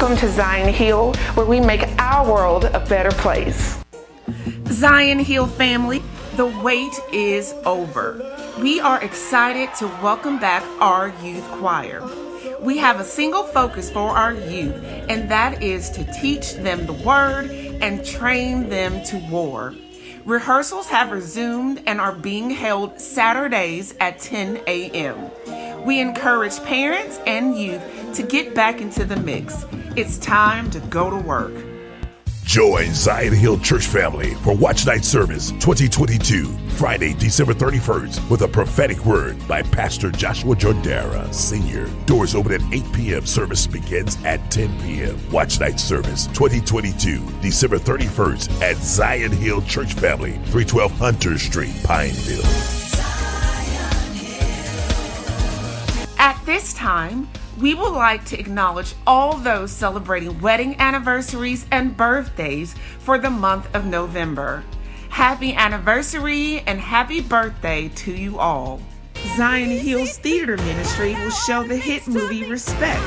Welcome to Zion Hill, where we make our world a better place. Zion Hill family, the wait is over. We are excited to welcome back our youth choir. We have a single focus for our youth, and that is to teach them the word and train them to war. Rehearsals have resumed and are being held Saturdays at 10 a.m. We encourage parents and youth to get back into the mix. It's time to go to work. Join Zion Hill Church family for Watch Night Service 2022, Friday, December 31st, with a prophetic word by Pastor Joshua Joy Dara, Sr. Doors open at 8 p.m. Service begins at 10 p.m. Watch Night Service 2022, December 31st at Zion Hill Church Family, 312 Hunter Street, Pineville. At this time, we would like to acknowledge all those celebrating wedding anniversaries and birthdays for the month of November. Happy anniversary and happy birthday to you all. Zion Hills Theater Ministry will show the hit movie Respect,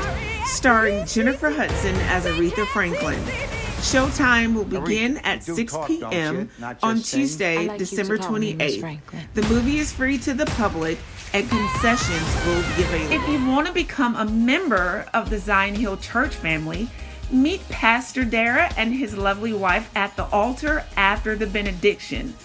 starring Jennifer Hudson as Aretha Franklin. Showtime will begin at 6 p.m. on Tuesday, December 28th. The movie is free to the public and concessions will be available. If you want to become a member of the Zion Hill Church family, meet Pastor Dara and his lovely wife at the altar after the benediction.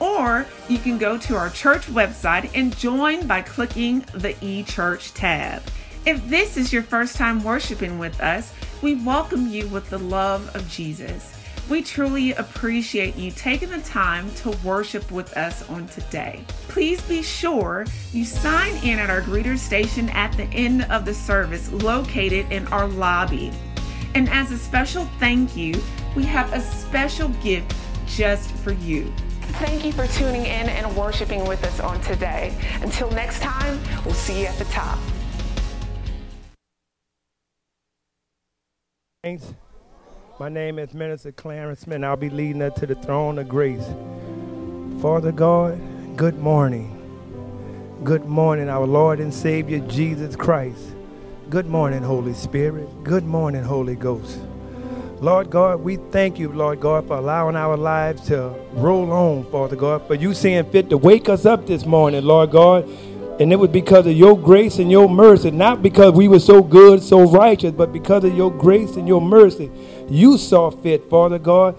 Or you can go to our church website and join by clicking the eChurch tab. If this is your first time worshiping with us, we welcome you with the love of Jesus. We truly appreciate you taking the time to worship with us on today. Please be sure you sign in at our greeter station at the end of the service located in our lobby. And as a special thank you, we have a special gift just for you. Thank you for tuning in and worshiping with us on today. Until next time, we'll see you at the top. Thanks. My name is Minister Clarence Smith. I'll be leading us to the throne of grace. Father God, good morning. Good morning, our Lord and Savior Jesus Christ. Good morning, Holy Spirit. Good morning, Holy Ghost. Lord God, we thank you, Lord God, for allowing our lives to roll on, Father God, for you seeing fit to wake us up this morning, Lord God. And it was because of your grace and your mercy, not because we were so good, so righteous, but because of your grace and your mercy. You saw fit, Father God.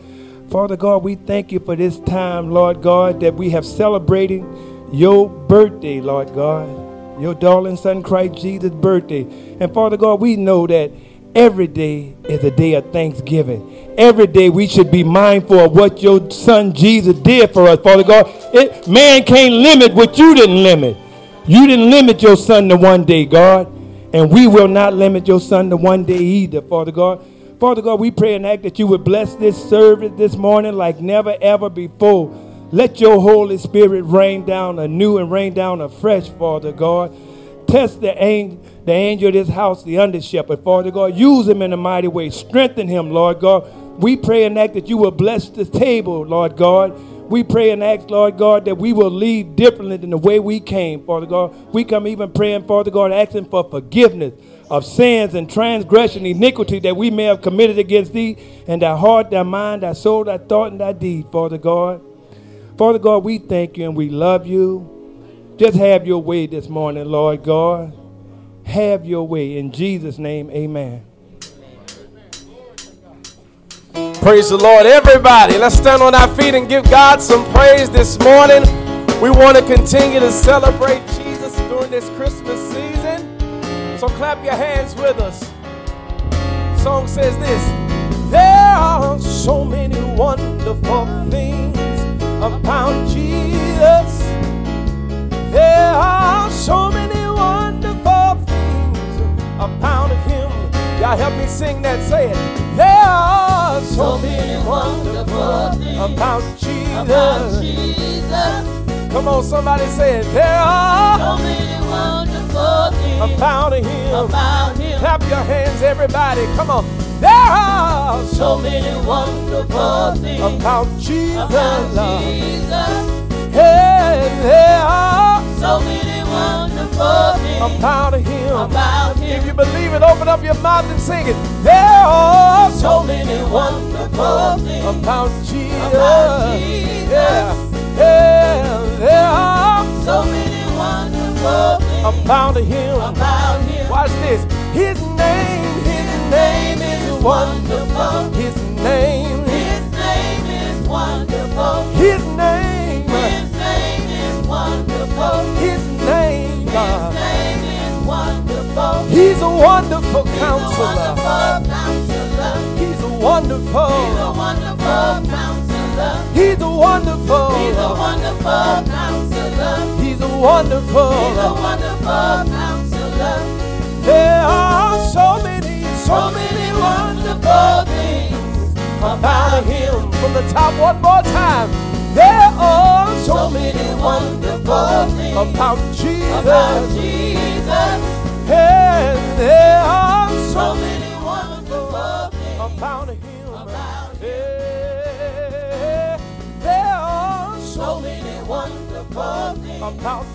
Father God, we thank you for this time, Lord God, that we have celebrated your birthday, Lord God. Your darling son Christ Jesus' birthday. And Father God, we know that every day is a day of thanksgiving. Every day we should be mindful of what your son Jesus did for us, Father God. It, man can't limit what you didn't limit. You didn't limit your son to one day, God. And we will not limit your son to one day either, Father God. Father God, we pray and ask that you would bless this service this morning like never ever before. Let your Holy Spirit rain down anew and rain down afresh, Father God. Test the angel, the angel of this house, the under shepherd, Father God. Use him in a mighty way. Strengthen him, Lord God. We pray and ask that you will bless this table, Lord God. We pray and ask, Lord God, that we will leave differently than the way we came, Father God. We come even praying, Father God, asking for forgiveness of sins and transgression, iniquity that we may have committed against thee, and thy heart, thy mind, thy soul, thy thought, and thy deed, Father God. Father God, we thank you and we love you. Just have your way this morning, Lord God. Have your way. In Jesus' name, amen. Praise the Lord, everybody. Let's stand on our feet and give God some praise this morning. We want to continue to celebrate Jesus during this Christmas season. So clap your hands with us. Song says this There are so many wonderful things about Jesus. There are so many wonderful things about. Y'all help me sing that. Say it. There are so, many wonderful things about Jesus. About Jesus. Come on, somebody say it. There are so many wonderful things about Him. About Him. Clap your hands, everybody. Come on. There are so many wonderful things about Jesus. About Jesus. Hey, there are so many wonderful things about. About him. If you believe it, open up your mouth and sing it. There are So many wonderful things about Jesus. about Jesus. Yeah, yeah, there are So many wonderful things about him. about him. Watch this. His name, his name is wonderful. His name, His name is wonderful. his name, His name is wonderful. his name. His name wonderful. He's a wonderful He's a counselor. wonderful counselor. He's a wonderful. He's a wonderful counselor. He's a wonderful. He's a wonderful counselor. He's a wonderful. He's a wonderful counselor. There are so many, so many wonderful things about him. From the top one more time. There are so So many many wonderful things about Jesus. about Jesus. And there are so So many wonderful things about him. about There are So so many wonderful things about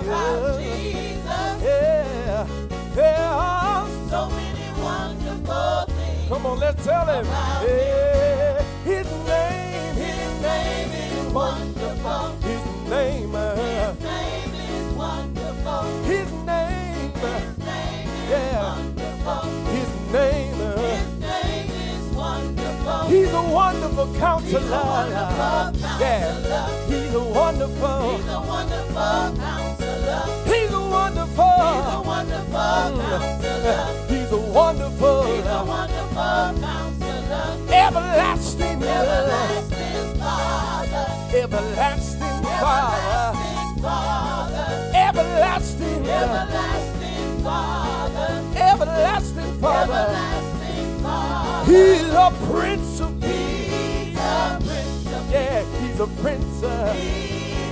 about Jesus. Jesus. Yeah. There are So many wonderful things. Come on, let's tell him. Yeah. His name, His name is wonderful. his name, uh, His name is wonderful. his name, Yeah. his name. His name is wonderful. He's a wonderful counselor. He's a wonderful Yeah. counselor. He's a wonderful. He's a wonderful counselor. He's a wonderful. He's a wonderful mm. counselor. He's a wonderful. He's a wonderful counselor. Everlasting. Everlasting Father. Everlasting Father. Everlasting Father. Everlasting. Everlasting Father. Everlasting Father. Everlasting Father. He's a prince of He's a prince of Yeah, he's a prince. He's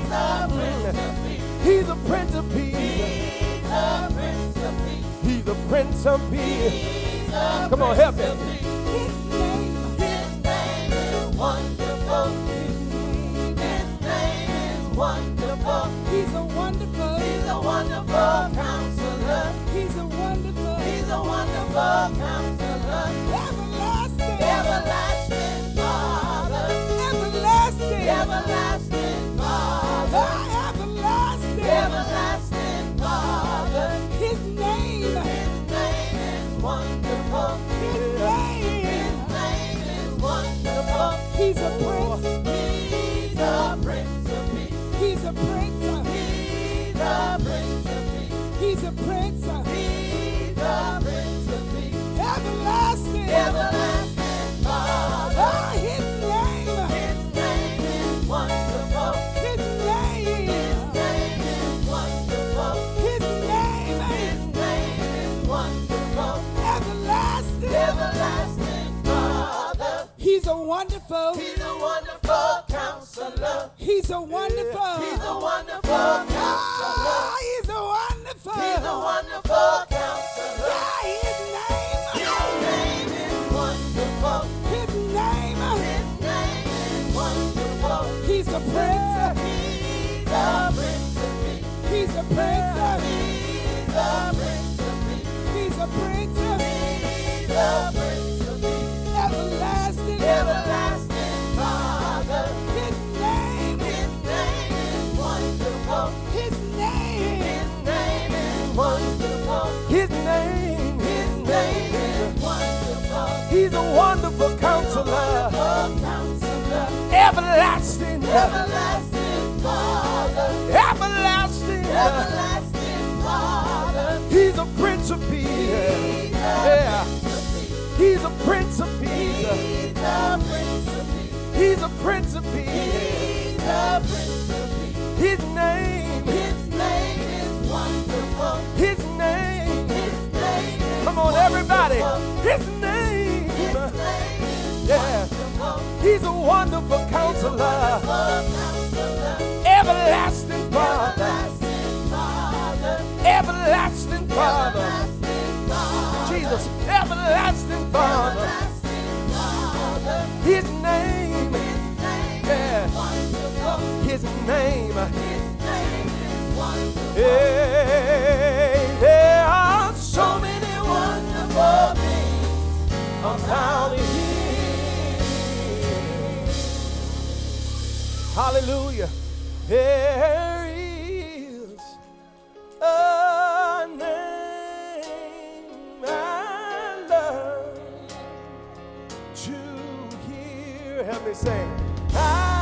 a prince of peace. He's a prince of peace. He's a prince of peace. He's a prince of peace. Come on, help me. of peace. His name is wonderful. His name is. Wonderful, He's a wonderful Ah, he's a wonderful, He's a wonderful oh, he's a wonderful, He's a wonderful counselor. Wonderful counselor. Everlasting. Everlasting Father. Everlasting. Everlasting Father. He's a prince of peace. He's Yeah. a prince of peace. He's a prince of peace. He's a prince of peace. He's a prince of peace. His name, His name is wonderful. his name. His name Come on, everybody. wonderful. His name. Wonderful. He's a wonderful counselor. A wonderful counselor. Everlasting Father. Everlasting Father. Everlasting Father. Everlasting Father. Jesus, everlasting Father. everlasting Father. His name. His name yeah. is. His name. His name. Hey, there are so many wonderful things about him. Hallelujah. There is a name I love to hear. Help me sing. I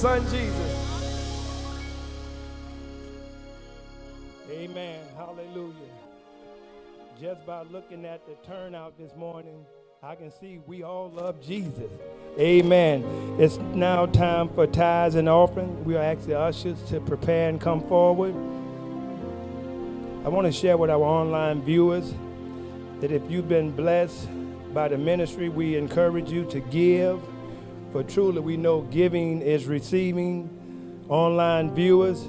son Jesus. Amen. Hallelujah. Just by looking at the turnout this morning, I can see we all love Jesus. Amen. It's now time for tithes and offering. We'll ask the ushers to prepare and come forward. I want to share with our online viewers that if you've been blessed by the ministry, we encourage you to give. For truly, we know giving is receiving. Online viewers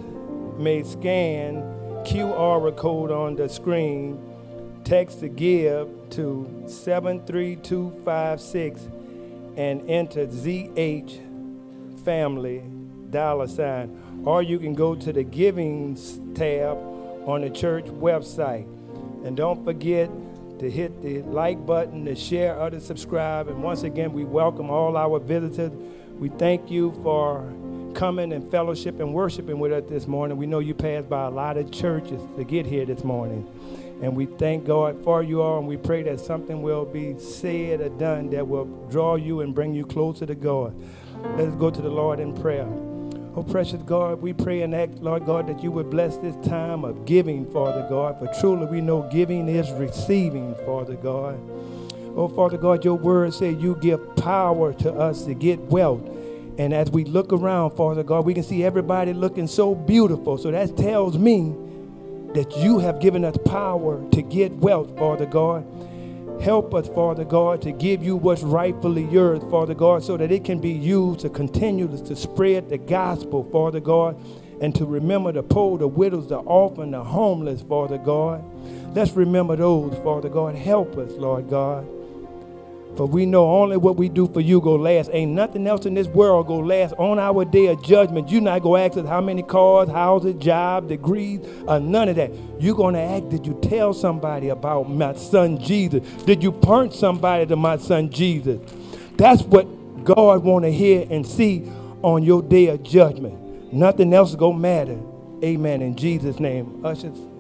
may scan QR code on the screen, text the give to 73256 and enter ZH family dollar sign. Or you can go to the giving tab on the church website. And don't forget to hit the like button, to share, or to subscribe. And once again, we welcome all our visitors. We thank you for coming and fellowship and worshiping with us this morning. We know you passed by a lot of churches to get here this morning. And we thank God for you all, and we pray that something will be said or done that will draw you and bring you closer to God. Let's go to the Lord in prayer. Oh, precious God, we pray and ask, Lord God, that you would bless this time of giving, Father God, for truly we know giving is receiving, Father God. Oh, Father God, your word says you give power to us to get wealth. And as we look around, Father God, we can see everybody looking so beautiful. So that tells me that you have given us power to get wealth, Father God. Help us, Father God, to give you what's rightfully yours, Father God, so that it can be used to continue to spread the gospel, Father God, and to remember the poor, the widows, the orphan, the homeless, Father God. Let's remember those, Father God. Help us, Lord God. For we know only what we do for you go last. Ain't nothing else in this world go last. On our day of judgment, you not gonna ask us how many cars, houses, job, degrees, or none of that. you gonna ask, did you tell somebody about my son Jesus? Did you point somebody to my son Jesus? That's what God wanna hear and see on your day of judgment. Nothing else gonna matter. Amen. In Jesus' name. Ushers.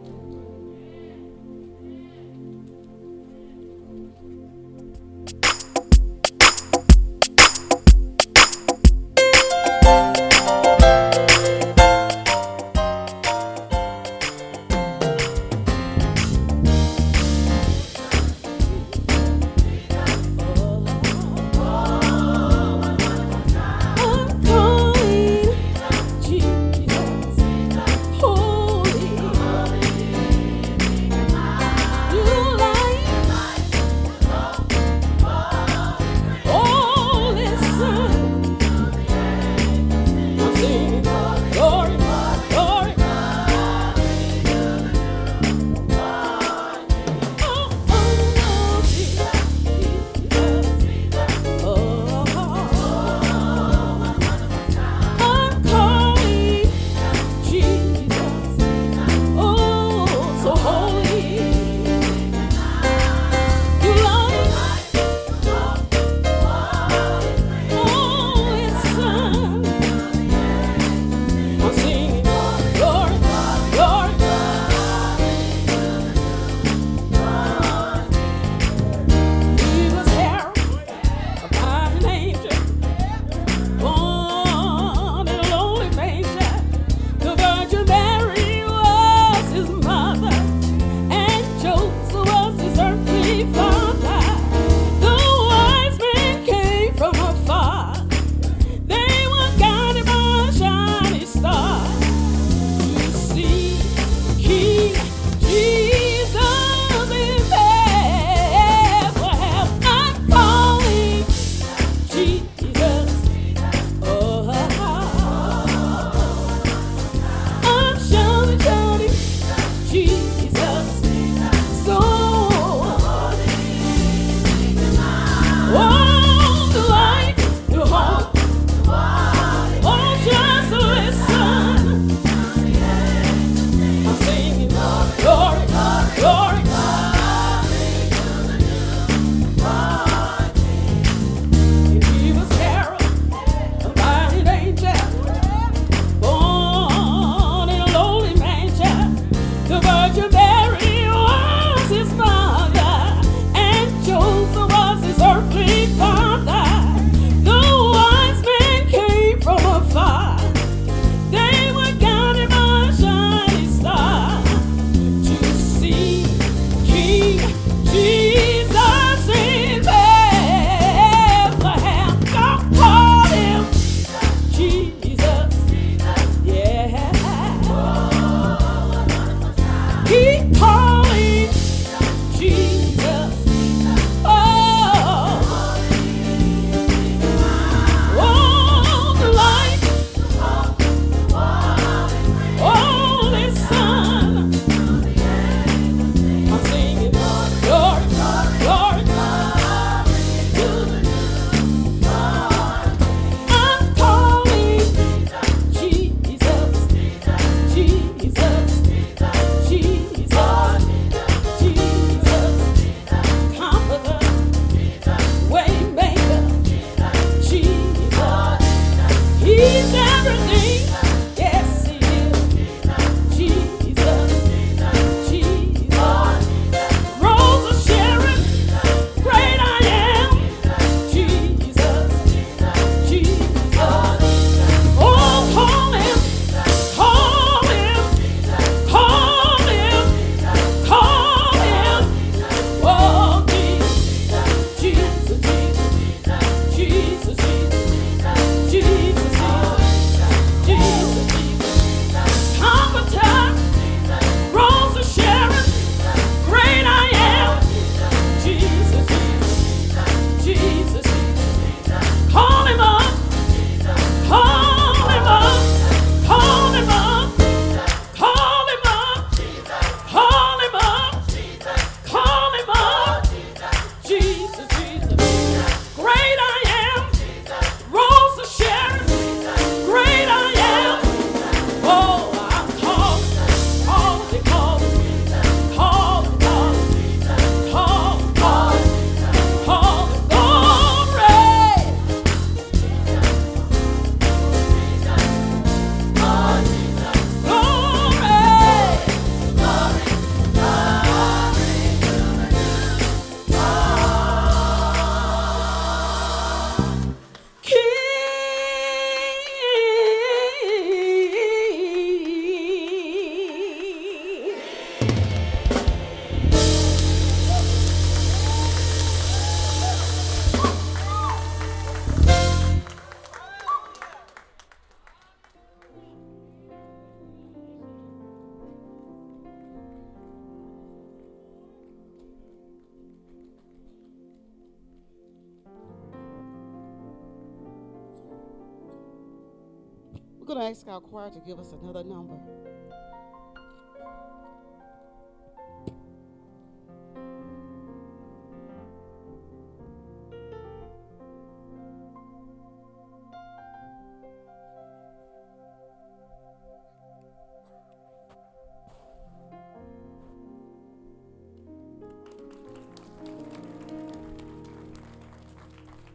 To give us another number.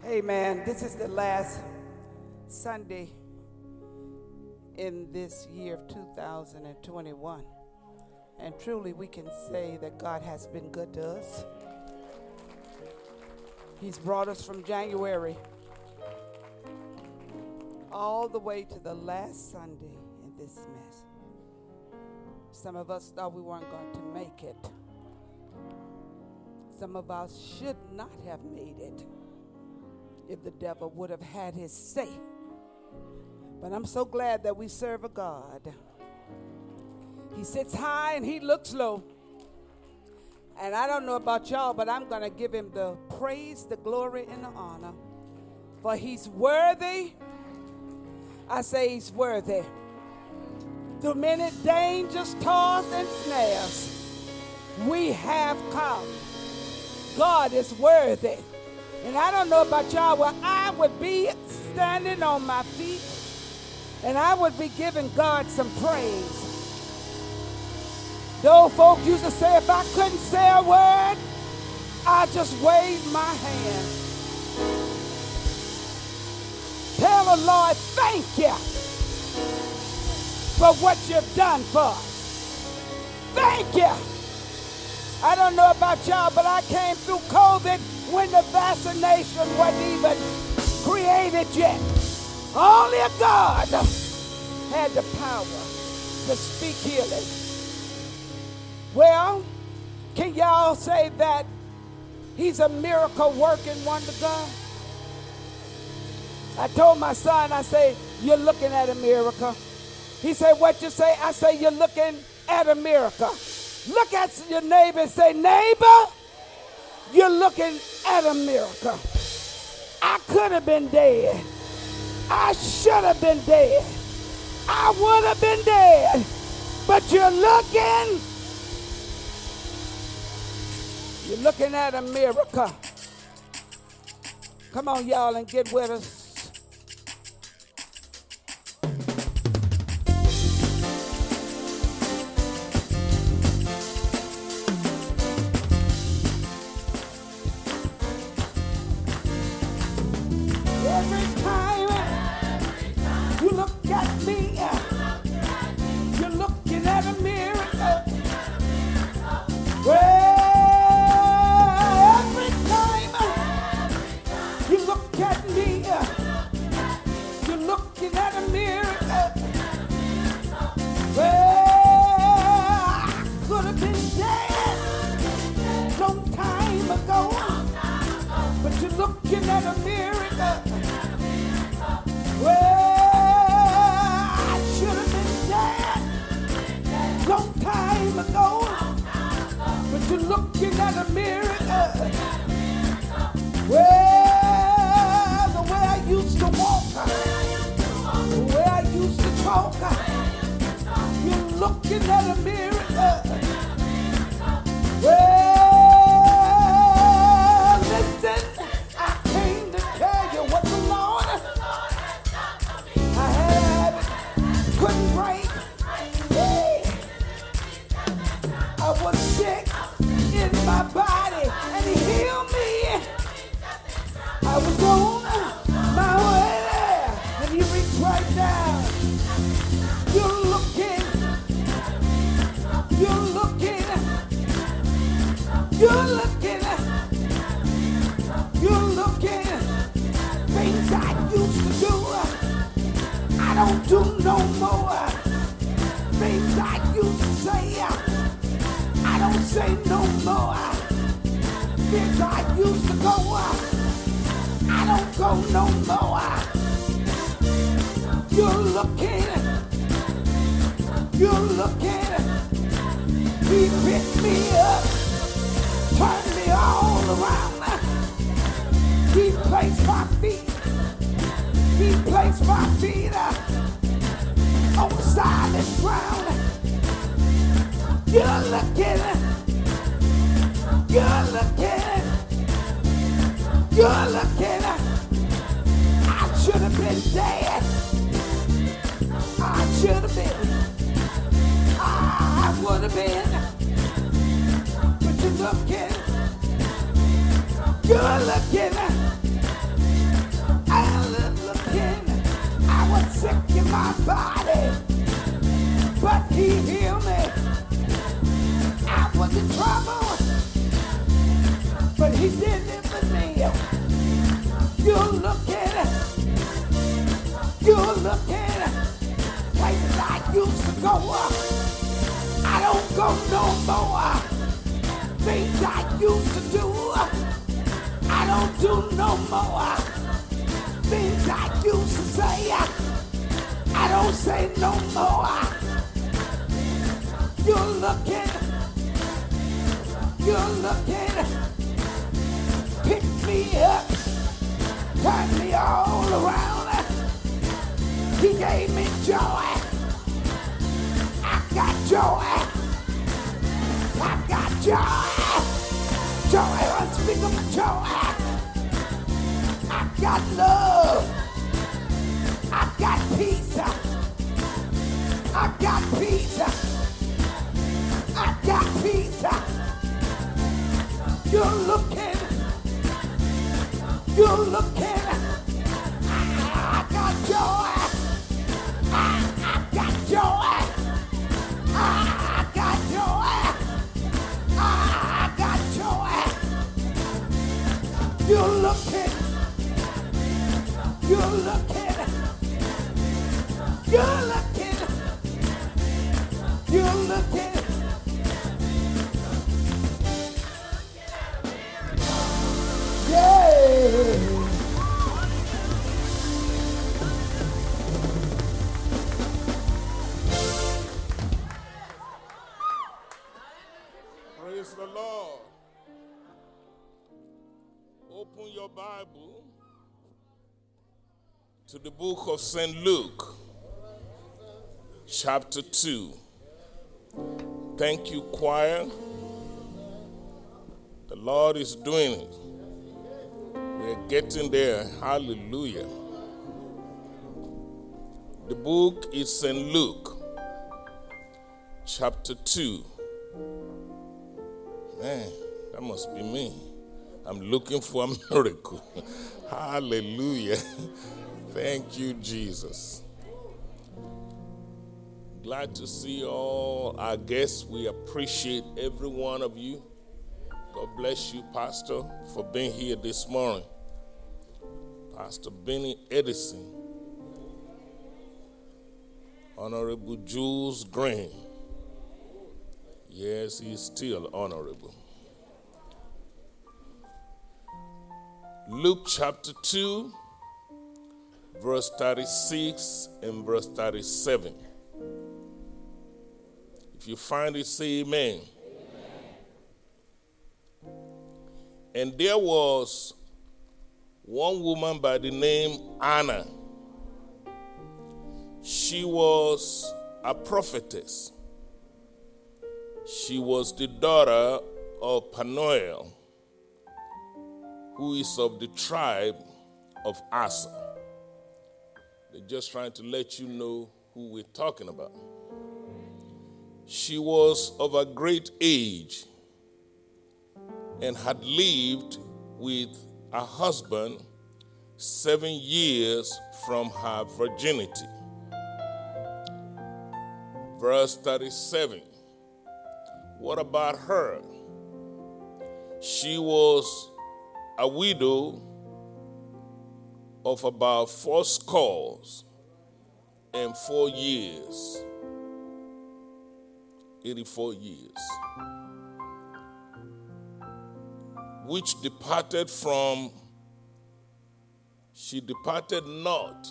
Amen. This is the last Sunday in this year of 2021. And truly, we can say that God has been good to us. He's brought us from January all the way to the last Sunday in this mess. Some of us thought we weren't going to make it. Some of us should not have made it if the devil would have had his say. But I'm so glad that we serve a God. He sits high and he looks low. And I don't know about y'all, but I'm going to give him the praise, the glory, and the honor. For he's worthy. I say he's worthy. Through many dangers, toils, and snares, we have come. God is worthy. And I don't know about y'all, but I would be standing on my feet and I would be giving God some praise. Old folk used to say, if I couldn't say a word, I just wave my hand. Tell the Lord, thank you for what you've done for us. Thank you. I don't know about y'all, but I came through COVID when the vaccination wasn't even created yet. Only a God had the power to speak healing. Well, can y'all say that he's a miracle working wonder God? I told my son, I say, you're looking at a miracle. He said, what you say? I say, you're looking at a miracle. Look at your neighbor and say, neighbor, you're looking at a miracle. I could have been dead. I should have been dead. I would have been dead. But you're looking. You're looking at a miracle. Come on, y'all, and get with us. You're looking, you're looking. Things I used to do. I don't do no more things I used to say. I don't say no more things I used to go. I don't go no more. You're looking, you're looking. He picked me up, around. He placed my feet, he placed my feet uh, solid ground. You're looking, you're looking, you're looking. I should have been dead. I should have been. I would have been. But you're looking, you're looking. I'm looking. I was sick in my body, but he healed me. I was in trouble, but he delivered me. You're looking, you're looking, places I used to go. I don't go no more. Things I used to do, I don't do no more. Things I used to say, I don't say no more. You're looking, you're looking, pick me up, turn me all around. He gave me joy. I got joy. I got joy. Joy, unspeakable joy. I got love. I got peace. I got peace. I got peace. You're looking. You're looking. I got joy. I, I got joy. I You're looking. You're looking. You're looking. You're looking. Yeah. Praise the Lord. Open your Bible to the book of St. Luke, chapter 2. Thank you, choir. The Lord is doing it. We're getting there. Hallelujah. The book is St. Luke, chapter 2. Man, that must be me. I'm looking for a miracle. Hallelujah. Thank you, Jesus. Glad to see all our guests. We appreciate every one of you. God bless you, Pastor, for being here this morning. Pastor Benny Edison, Honorable Jules Green. Yes, he's still honorable. Luke chapter 2, verse 36 and verse 37. If you find it, say amen. And there was one woman by the name Anna. She was a prophetess. She was the daughter of Phanuel, who is of the tribe of Aser. They're just trying to let you know who we're talking about. She was of a great age and had lived with a husband seven years from her virginity. Verse 37. What about her? She was a widow of about four scores and four years. 84 years. Which departed from, she departed not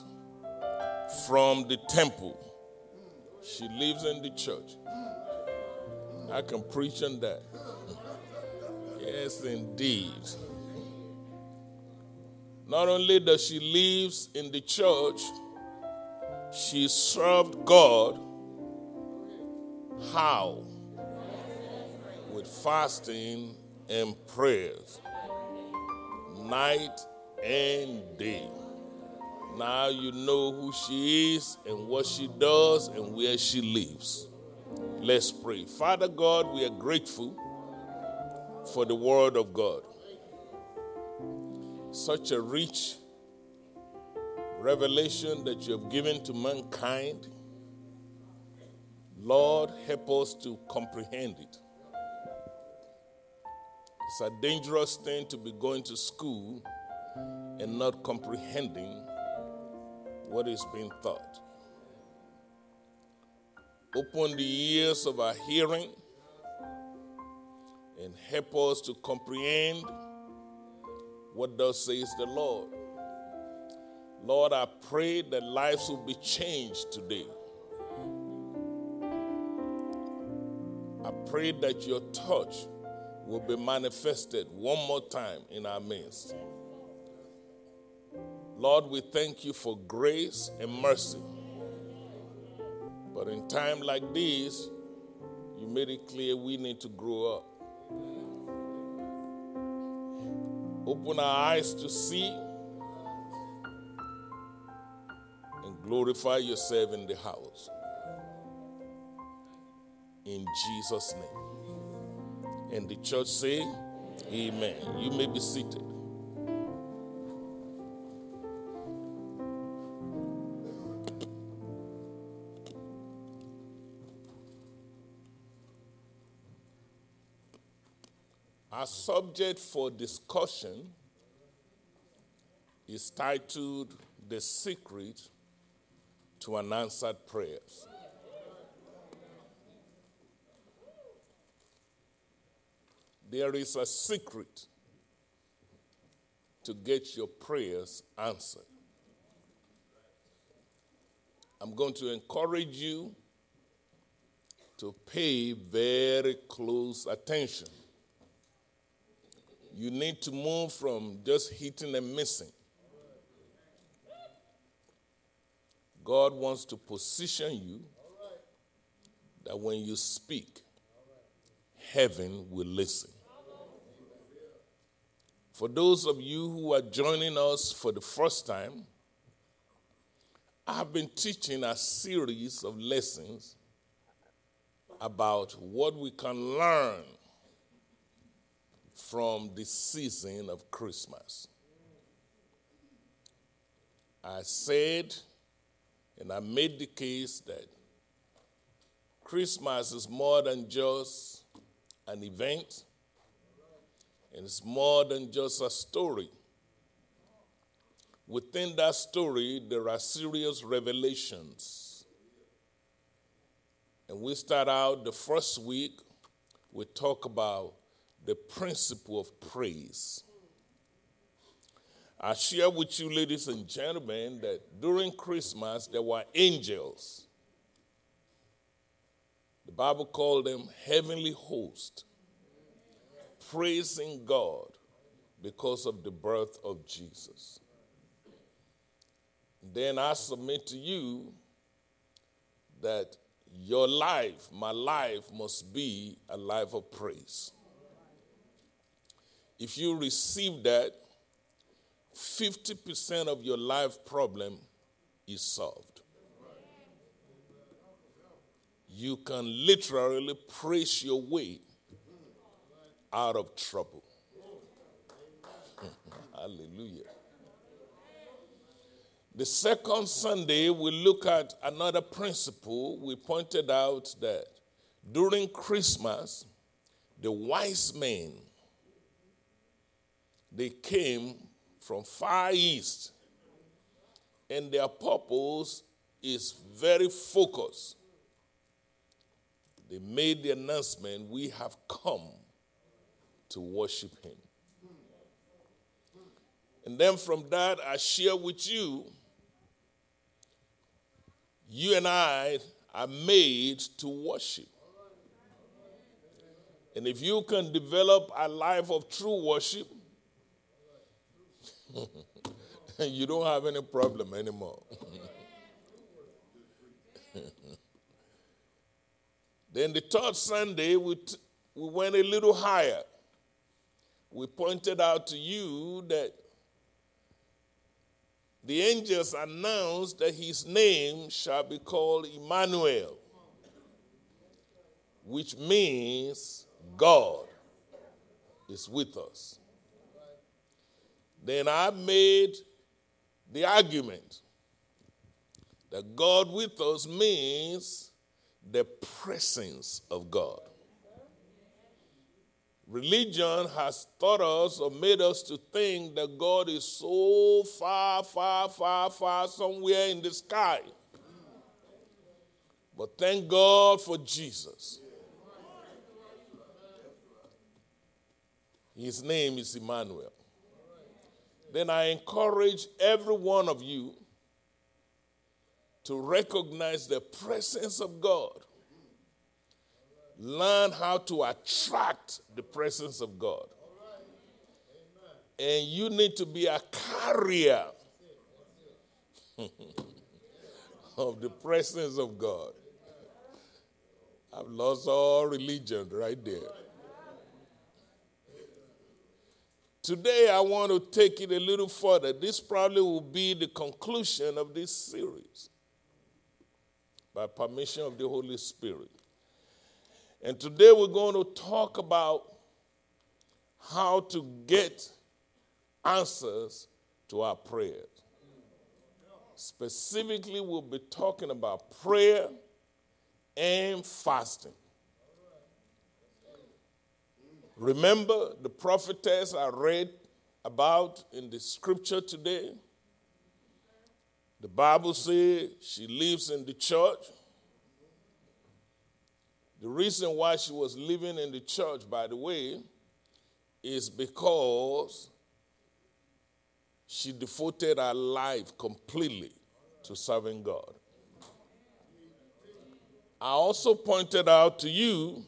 from the temple. She lives in the church. I can preach on that. Yes, indeed. Not only does she lives in the church, she served God How? With fasting and prayers, night and day. Now you know who she is and what she does and where she lives. Let's pray. Father God, we are grateful for the Word of God. Such a rich revelation that you have given to mankind. Lord, help us to comprehend it. It's a dangerous thing to be going to school and not comprehending what is being taught. Open the ears of our hearing and help us to comprehend what thus says the Lord. Lord, I pray that lives will be changed today. I pray that your touch will be manifested one more time in our midst. Lord, we thank you for grace and mercy. But in time like this, you made it clear we need to grow up. Open our eyes to see and glorify yourself in the house. In Jesus' name. And the church say, Amen. You may be seated. Our subject for discussion is titled The Secret to Unanswered Prayers. There is a secret to get your prayers answered. I'm going to encourage you to pay very close attention. You need to move from just hitting and missing. God wants to position you that when you speak, heaven will listen. For those of you who are joining us for the first time, I have been teaching a series of lessons about what we can learn from the season of Christmas. I said, and I made the case that Christmas is more than just an event, and it's more than just a story. Within that story, there are serious revelations. And we start out the first week, we talk about the principle of praise. I share with you, ladies and gentlemen, that during Christmas there were angels. The Bible called them heavenly hosts, praising God because of the birth of Jesus. Then I submit to you that your life, my life, must be a life of praise. If you receive that, 50% of your life problem is solved. You can literally praise your way out of trouble. Hallelujah. The second Sunday, we look at another principle. We pointed out that during Christmas, the wise men they came from far east, and their purpose is very focused. They made the announcement we have come to worship Him. And then from that, I share with you, you and I are made to worship. And if you can develop a life of true worship, you don't have any problem anymore. Then the third Sunday, we, t- we went a little higher. We pointed out to you that the angels announced that his name shall be called Emmanuel, which means God is with us. Then I made the argument that God with us means the presence of God. Religion has taught us or made us to think that God is so far, far, far, far somewhere in the sky. But thank God for Jesus. His name is Emmanuel. Then I encourage every one of you to recognize the presence of God. Learn how to attract the presence of God. And you need to be a carrier of the presence of God. I've lost all religion right there. Today, I want to take it a little further. This probably will be the conclusion of this series by permission of the Holy Spirit. And today, we're going to talk about how to get answers to our prayers. Specifically, we'll be talking about prayer and fasting. Remember the prophetess I read about in the scripture today? The Bible says she lives in the church. The reason why she was living in the church, by the way, is because she devoted her life completely to serving God. I also pointed out to you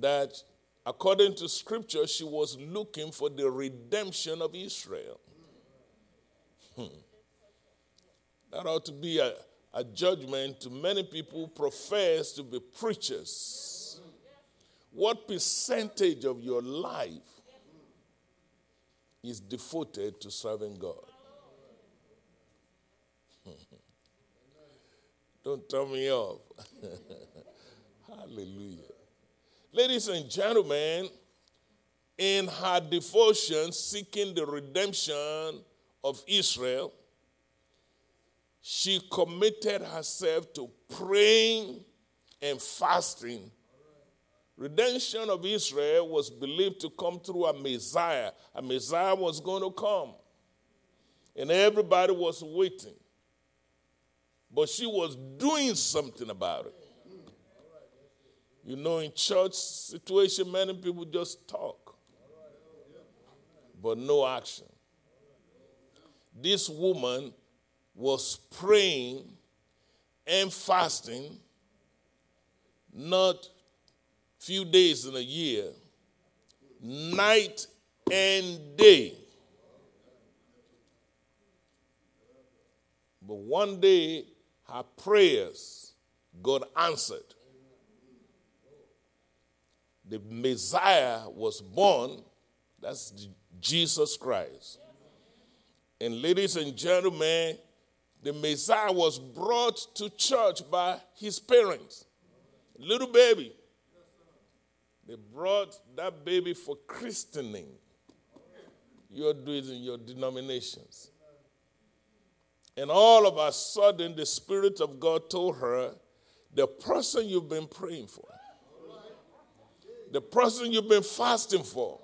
that according to scripture, she was looking for the redemption of Israel. Hmm. That ought to be a, a judgment to many people who profess to be preachers. What percentage of your life is devoted to serving God? Don't turn me off. Hallelujah. Ladies and gentlemen, in her devotion seeking the redemption of Israel, she committed herself to praying and fasting. Redemption of Israel was believed to come through a Messiah. A Messiah was going to come. And everybody was waiting. But she was doing something about it. You know, in church situation, many people just talk, but no action. This woman was praying and fasting, not few days in a year, night and day. But one day, her prayers got answered the Messiah was born, that's Jesus Christ. And ladies and gentlemen, the Messiah was brought to church by his parents. Little baby. They brought that baby for christening. You're doing in your denominations. And all of a sudden, the Spirit of God told her, the person you've been praying for, the person you've been fasting for,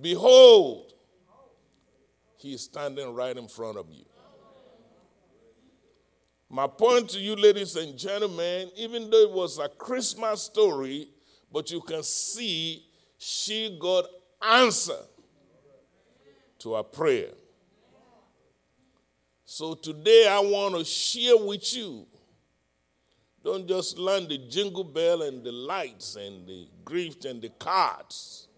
behold, he is standing right in front of you. My point to you, ladies and gentlemen, even though it was a Christmas story, but you can see she got answer to her prayer. So today I want to share with you don't just learn the jingle bell and the lights and the gift and the cards.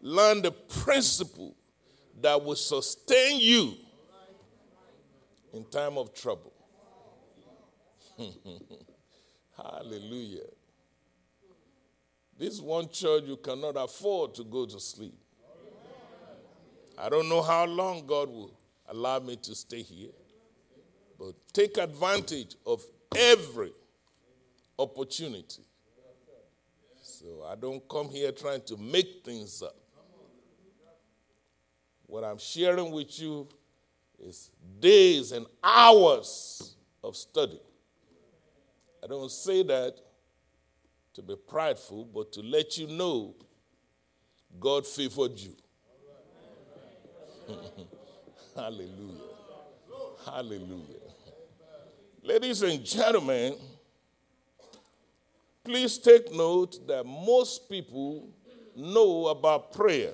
Learn the principle that will sustain you in time of trouble. Hallelujah. This one church you cannot afford to go to sleep. I don't know how long God will allow me to stay here, but take advantage of every opportunity. So I don't come here trying to make things up. What I'm sharing with you is days and hours of study. I don't say that to be prideful, but to let you know God favored you. Hallelujah. Hallelujah. Ladies and gentlemen, please take note that most people know about prayer.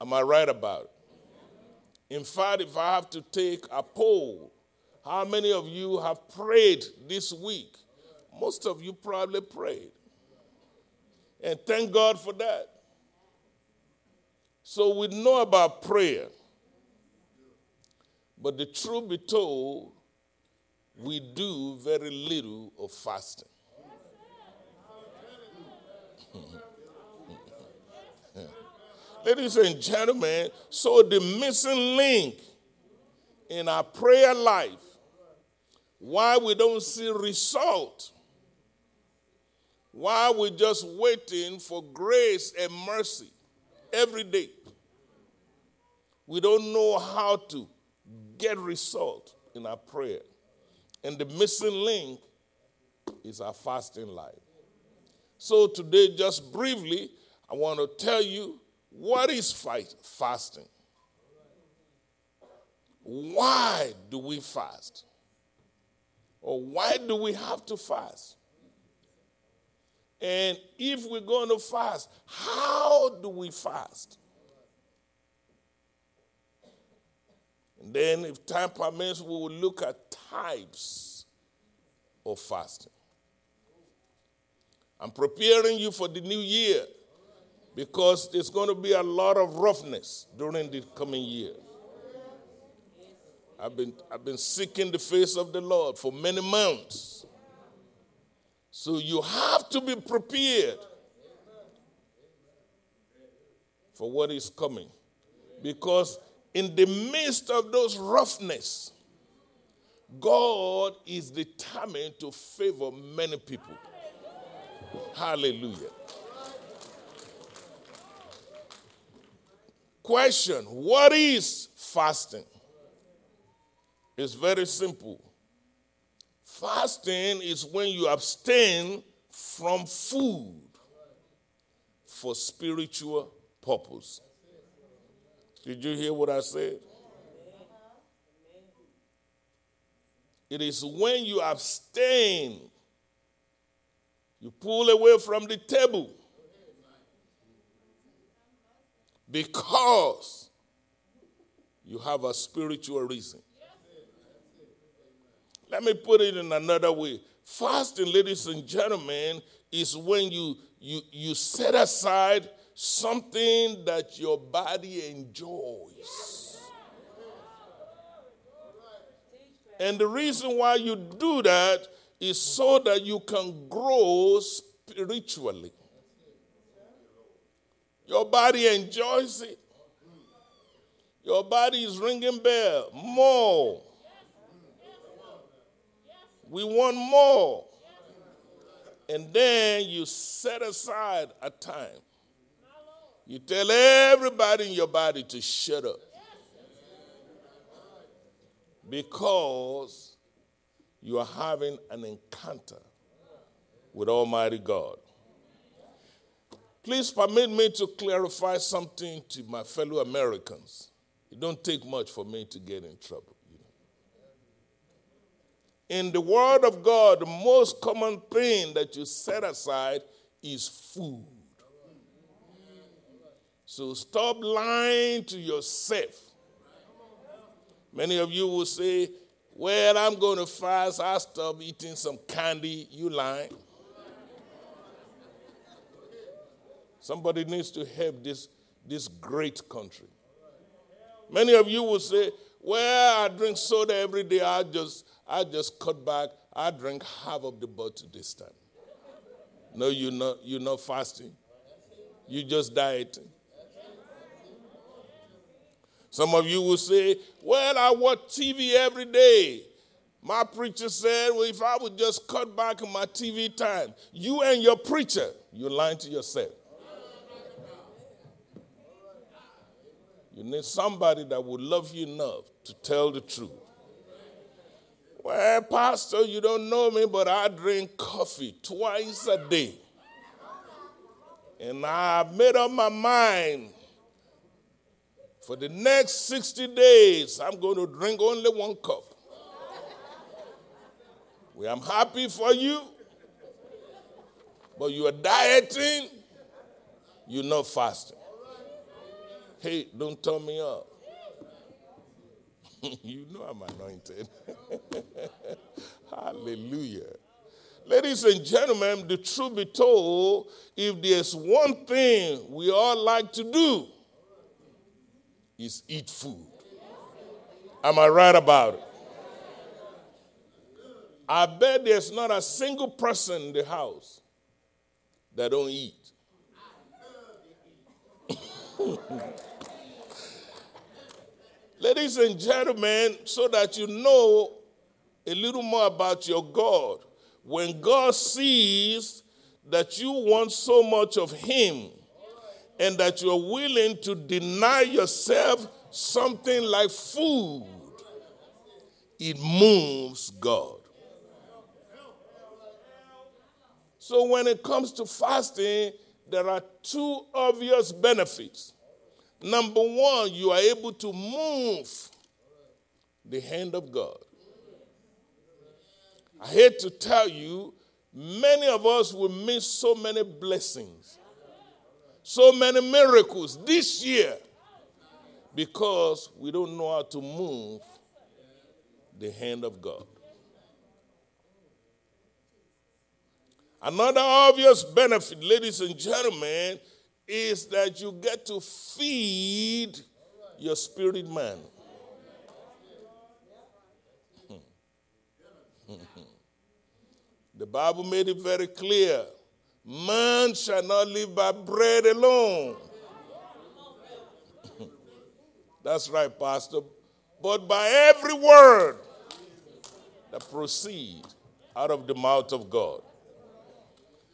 Am I right about it? In fact, if I have to take a poll, how many of you have prayed this week? Most of you probably prayed. And thank God for that. So we know about prayer. But the truth be told, we do very little of fasting. Mm-hmm. Ladies and gentlemen, so the missing link in our prayer life, why we don't see result, why we're just waiting for grace and mercy every day. We don't know how to get result in our prayer. And the missing link is our fasting life. So today, just briefly, I want to tell you what is fight, fasting? Why do we fast? Or why do we have to fast? And if we're going to fast, how do we fast? And then, if time permits, we will look at types of fasting. I'm preparing you for the new year because there's going to be a lot of roughness during the coming year. I've been, I've been seeking the face of the Lord for many months. So you have to be prepared for what is coming. Because in the midst of those roughness, God is determined to favor many people. Hallelujah. Question What is fasting? It's very simple. Fasting is when you abstain from food for spiritual purpose. Did you hear what I said? It is when you abstain, you pull away from the table because you have a spiritual reason. Let me put it in another way. Fasting, ladies and gentlemen, is when you you you set aside something that your body enjoys. And the reason why you do that is so that you can grow spiritually. Your body enjoys it. Your body is ringing bell. More. We want more. And then you set aside a time. You tell everybody in your body to shut up. Because you are having an encounter with Almighty God. Please permit me to clarify something to my fellow Americans. It don't take much for me to get in trouble. You know. In the Word of God, the most common thing that you set aside is food. So stop lying to yourself. Many of you will say, Well, I'm going to fast. I'll stop eating some candy. You lying. Somebody needs to help this, this great country. Many of you will say, Well, I drink soda every day. I just I just cut back. I drank half of the bottle this time. No, you're not, you're not fasting. You just dieting. Some of you will say, Well, I watch TV every day. My preacher said, Well, if I would just cut back on my TV time, you and your preacher, you're lying to yourself. You need somebody that would love you enough to tell the truth. Well, Pastor, you don't know me, but I drink coffee twice a day. And I've made up my mind for the next 60 days, I'm going to drink only one cup. Well, I'm happy for you, but you are dieting, you're not fasting. Hey, don't turn me up. you know I'm anointed. Hallelujah. Ladies and gentlemen, the truth be told, if there's one thing we all like to do, is eat food. Am I right about it? I bet there's not a single person in the house that don't eat. Ladies and gentlemen, so that you know a little more about your God, when God sees that you want so much of Him and that you're willing to deny yourself something like food, it moves God. So when it comes to fasting, there are two obvious benefits. Number one, you are able to move the hand of God. I hate to tell you, many of us will miss so many blessings, so many miracles this year because we don't know how to move the hand of God. Another obvious benefit, ladies and gentlemen, is that you get to feed your spirit man. Hmm. Hmm, hmm. the Bible made it very clear man shall not live by bread alone. That's right, Pastor. But by every word that proceeds out of the mouth of God.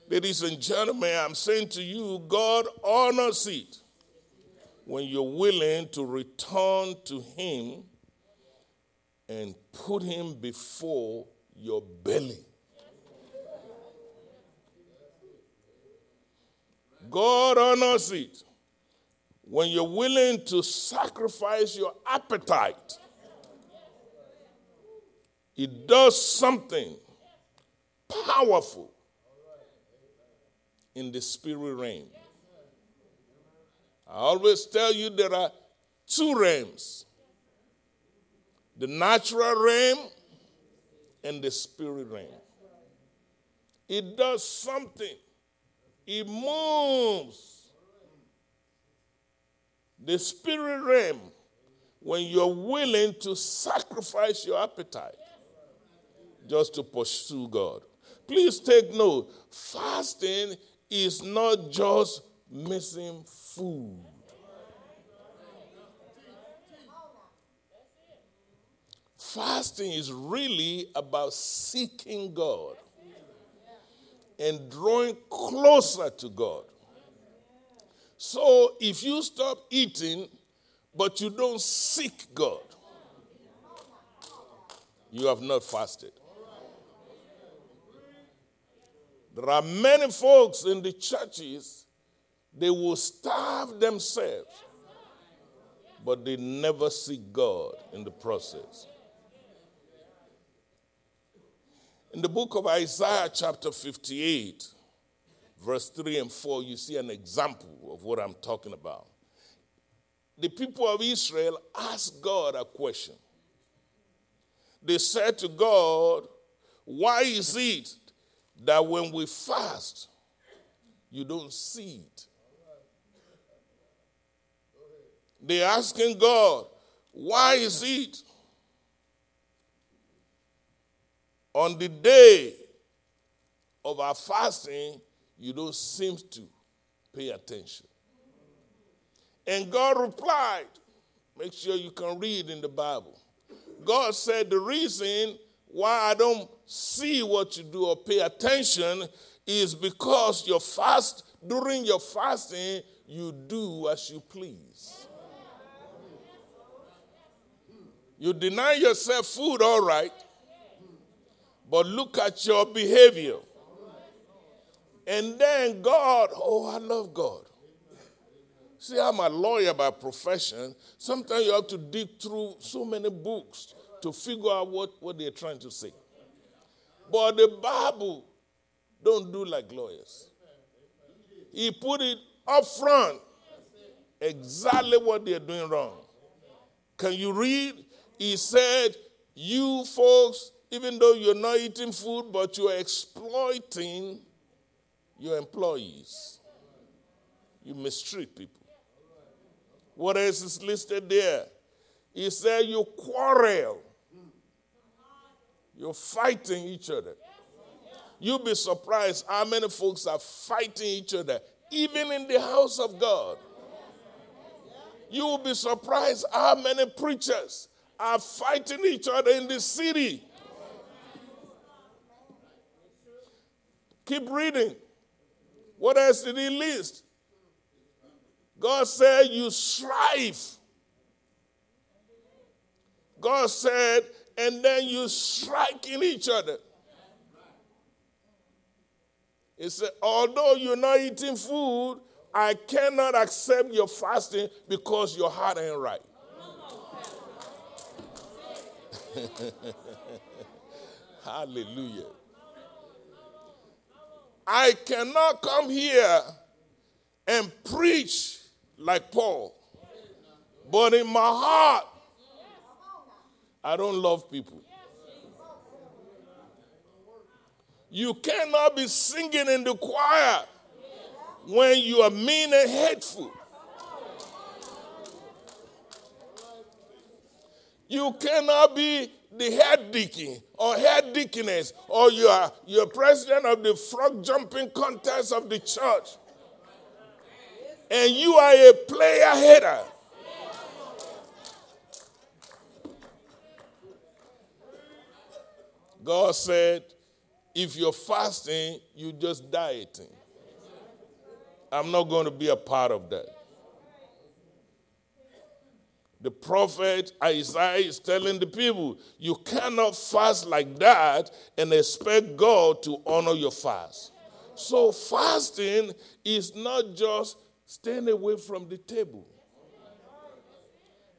Ladies and gentlemen, I'm saying to you, God honors it when you're willing to return to Him and put Him before your belly. God honors it when you're willing to sacrifice your appetite. It does something powerful in the spirit realm. I always tell you there are two realms the natural realm and the spirit realm. It does something, it moves. The spirit realm, when you're willing to sacrifice your appetite just to pursue God. Please take note fasting is not just missing food. Fasting is really about seeking God and drawing closer to God. So if you stop eating, but you don't seek God, you have not fasted. There are many folks in the churches, they will starve themselves, but they never seek God in the process. In the book of Isaiah, chapter 58, verse 3 and 4, you see an example of what I'm talking about. The people of Israel asked God a question. They said to God, Why is it that when we fast, you don't see it. They're asking God, why is it On the day of our fasting, you don't seem to pay attention. And God replied, make sure you can read in the Bible. God said, The reason why I don't see what you do or pay attention is because your fast, during your fasting, you do as you please. You deny yourself food, all right, but look at your behavior. And then God, oh, I love God. See, I'm a lawyer by profession. Sometimes you have to dig through so many books to figure out what, what they're trying to say. But the Bible don't do like lawyers. He put it up front exactly what they're doing wrong. Can you read? He said, You folks, even though you're not eating food, but you're exploiting your employees. You mistreat people. What else is listed there? He said, You quarrel. You're fighting each other. You'll be surprised how many folks are fighting each other, even in the house of God. You will be surprised how many preachers are fighting each other in the city. Keep reading. What else did he list? God said, You strive. God said, and then you striking each other. He said, although you're not eating food, I cannot accept your fasting because your heart ain't right. Hallelujah. I cannot come here and preach like Paul, but in my heart, I don't love people. You cannot be singing in the choir when you are mean and hateful. You cannot be the head deacon or head deaconess or you are you're president of the frog jumping contest of the church and you are a player hater. God said, if you're fasting, you just dieting. I'm not going to be a part of that. The prophet Isaiah is telling the people, you cannot fast like that and expect God to honor your fast. So, fasting is not just staying away from the table.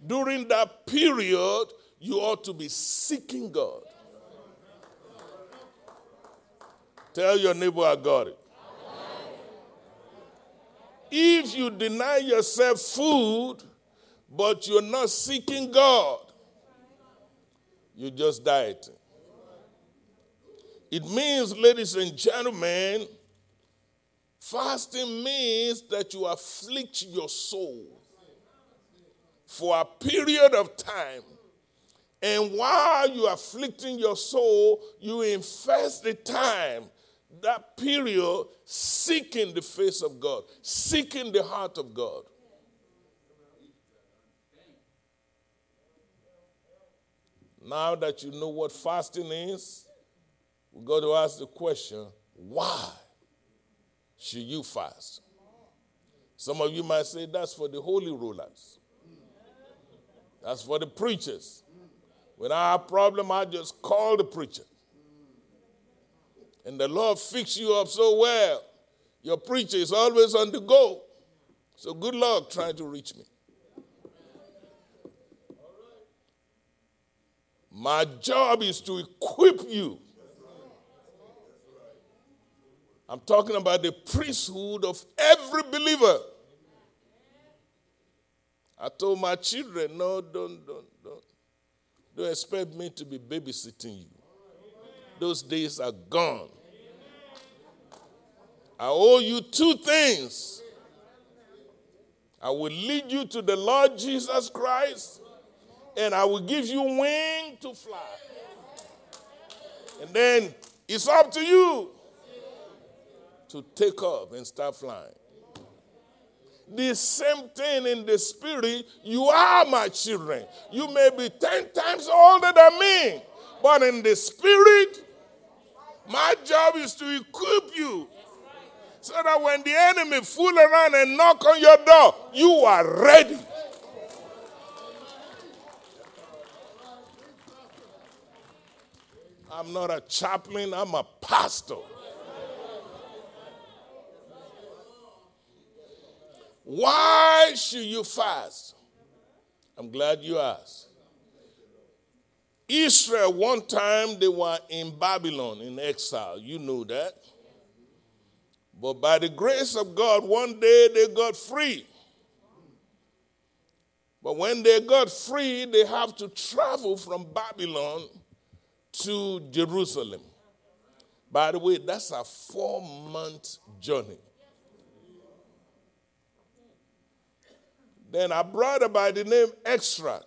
During that period, you ought to be seeking God. Tell your neighbor, I got it. If you deny yourself food, but you're not seeking God, you just dieting. It means, ladies and gentlemen, fasting means that you afflict your soul for a period of time. And while you are afflicting your soul, you invest the time that period seeking the face of God, seeking the heart of God. Now that you know what fasting is, we got to ask the question why should you fast? Some of you might say that's for the holy rulers, that's for the preachers. When I have a problem, I just call the preacher. And the Lord fix you up so well. Your preacher is always on the go. So good luck trying to reach me. My job is to equip you. I'm talking about the priesthood of every believer. I told my children, no, don't, don't, don't. Don't expect me to be babysitting you. Those days are gone. I owe you two things. I will lead you to the Lord Jesus Christ, and I will give you wing to fly. And then it's up to you to take off and start flying. The same thing in the spirit, you are my children. You may be 10 times older than me, but in the spirit, my job is to equip you so that when the enemy fool around and knock on your door, you are ready. I'm not a chaplain, I'm a pastor. Why should you fast? I'm glad you asked. Israel, one time they were in Babylon in exile. You know that. But by the grace of God, one day they got free. But when they got free, they have to travel from Babylon to Jerusalem. By the way, that's a four month journey. Then a brother by the name Ezra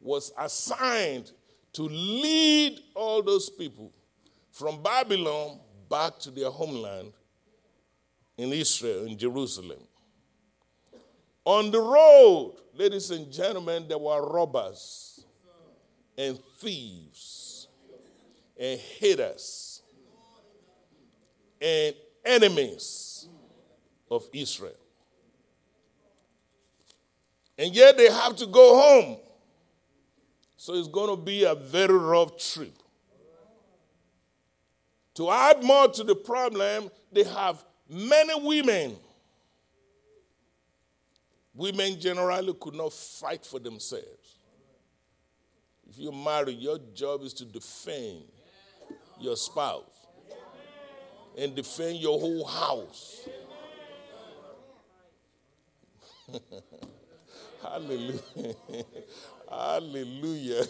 was assigned to lead all those people from Babylon back to their homeland in Israel, in Jerusalem. On the road, ladies and gentlemen, there were robbers and thieves and haters and enemies of Israel. And yet they have to go home. So it's going to be a very rough trip. To add more to the problem, they have many women. Women generally could not fight for themselves. If you're married, your job is to defend your spouse and defend your whole house. Hallelujah. Hallelujah.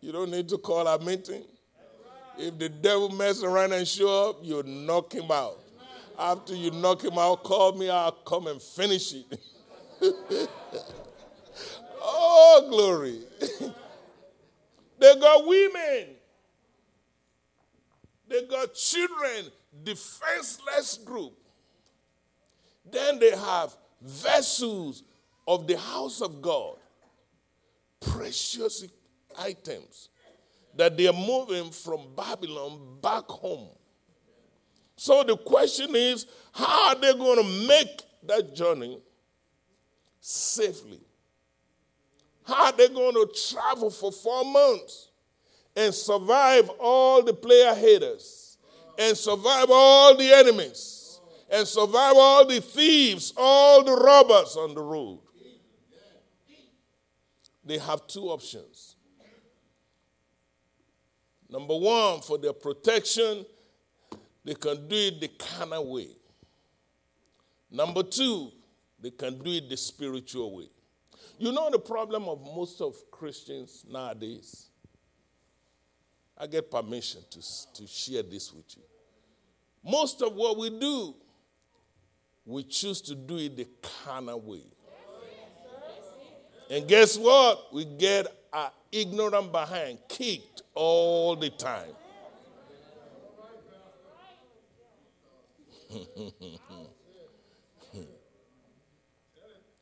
You don't need to call a meeting. If the devil mess around and show up, you knock him out. After you knock him out, call me, I'll come and finish it. oh, glory. they got women, they got children, defenseless group. Then they have vessels of the house of God, precious items that they are moving from Babylon back home. So the question is how are they going to make that journey safely? How are they going to travel for four months and survive all the player haters and survive all the enemies and survive all the thieves, all the robbers on the road? they have two options. Number one, for their protection, they can do it the carnal way. Number two, they can do it the spiritual way. You know the problem of most of Christians nowadays? I get permission to, to share this with you. Most of what we do, we choose to do it the carnal way. And guess what? We get our ignorant behind kicked all the time.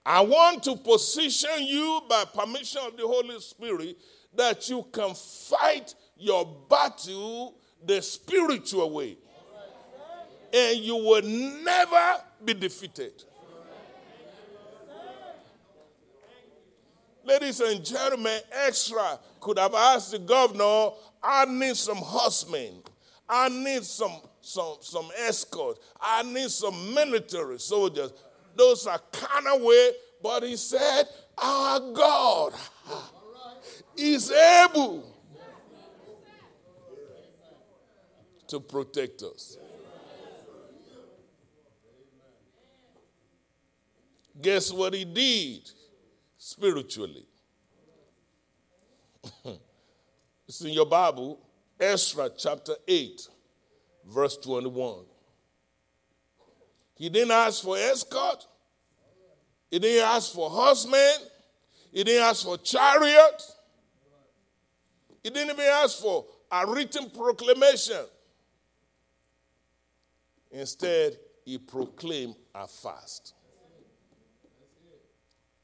I want to position you by permission of the Holy Spirit that you can fight your battle the spiritual way. And you will never be defeated. Ladies and gentlemen, Ezra could have asked the governor, I need some horsemen. I need some, some, some escort. I need some military soldiers. Those are kind of way, but he said, Our God is able to protect us. Guess what he did? spiritually. it's in your Bible, Ezra chapter 8, verse 21. He didn't ask for escort, he didn't ask for horsemen, he didn't ask for chariot, he didn't even ask for a written proclamation. Instead, he proclaimed a fast.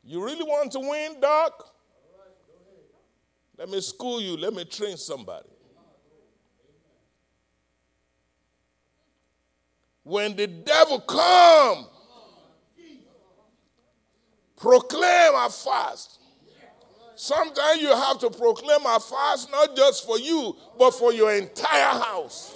You really want to win, Doc? Let me school you. Let me train somebody. When the devil come, proclaim a fast. Sometimes you have to proclaim a fast not just for you, but for your entire house.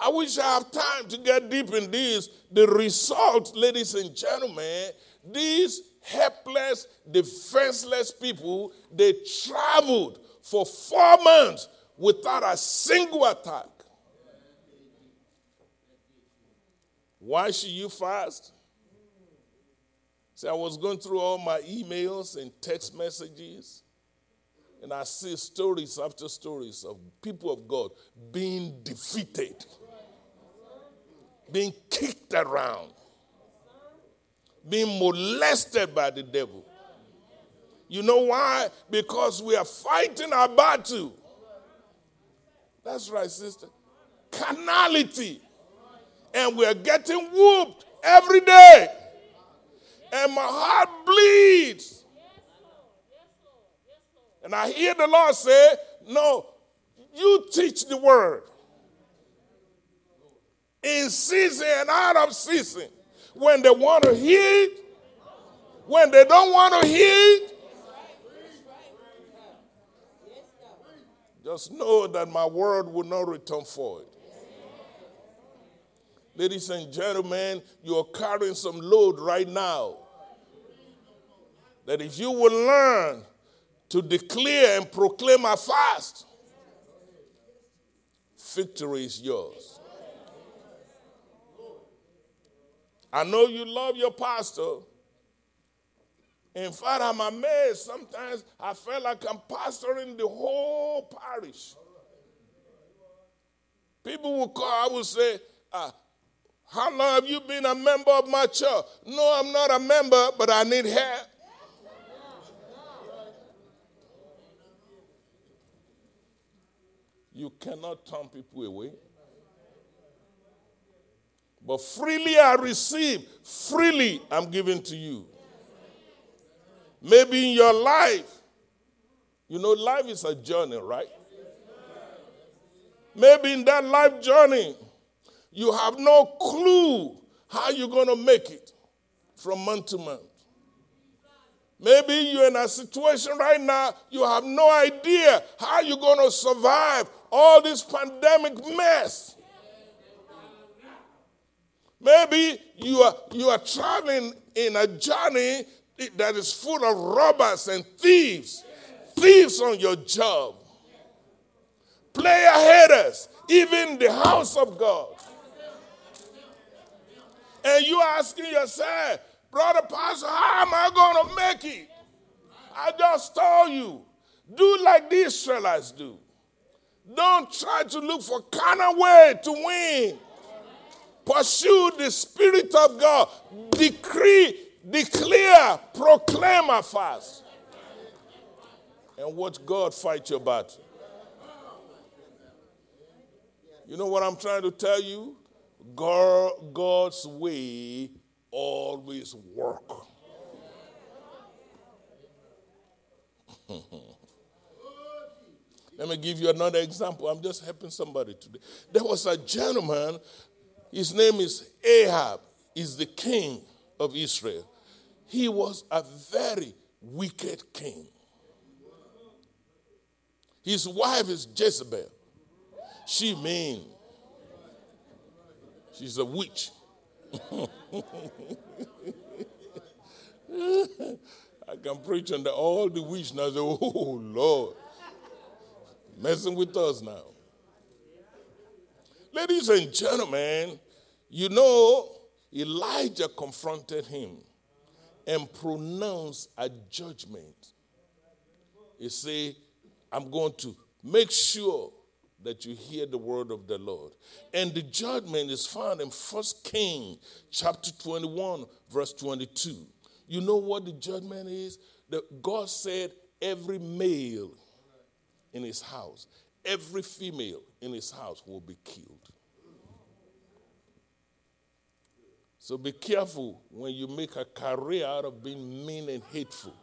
I wish I have time to get deep in this. The result, ladies and gentlemen, these helpless, defenseless people, they traveled for four months without a single attack. Why should you fast? See, I was going through all my emails and text messages, and I see stories after stories of people of God being defeated, being kicked around, being molested by the devil. You know why? Because we are fighting our battle. That's right, sister. Carnality. And we are getting whooped every day. And my heart bleeds. And I hear the Lord say, No, you teach the word in season and out of season. When they want to hear when they don't want to hear. Just know that my word will not return void. Ladies and gentlemen, you're carrying some load right now. That if you will learn to declare and proclaim a fast, victory is yours. I know you love your pastor. In fact, I'm amazed. Sometimes I feel like I'm pastoring the whole parish. People will call, I will say, ah, How long have you been a member of my church? No, I'm not a member, but I need help. You cannot turn people away. But freely I receive, freely I'm giving to you. Maybe in your life, you know, life is a journey, right? Maybe in that life journey, you have no clue how you're going to make it from month to month. Maybe you're in a situation right now, you have no idea how you're going to survive all this pandemic mess. Maybe you are, you are traveling in a journey that is full of robbers and thieves, thieves on your job, player haters, even the house of God. And you asking yourself, brother pastor, how am I going to make it? I just told you, do like the Israelites do. Don't try to look for kind of way to win. Pursue the Spirit of God. Decree, declare, proclaim a fast. And watch God fight your battle. You know what I'm trying to tell you? God, God's way always work. Let me give you another example. I'm just helping somebody today. There was a gentleman, his name is Ahab, he's the king of Israel. He was a very wicked king. His wife is Jezebel. She mean. She's a witch. I can preach under all the witch now. Say, oh Lord, messing with us now. Ladies and gentlemen, you know Elijah confronted him and pronounced a judgment. He said, I'm going to make sure that you hear the word of the Lord. And the judgment is found in First King chapter 21, verse 22. You know what the judgment is? That God said, every male in his house, every female in his house will be killed. So be careful when you make a career out of being mean and hateful.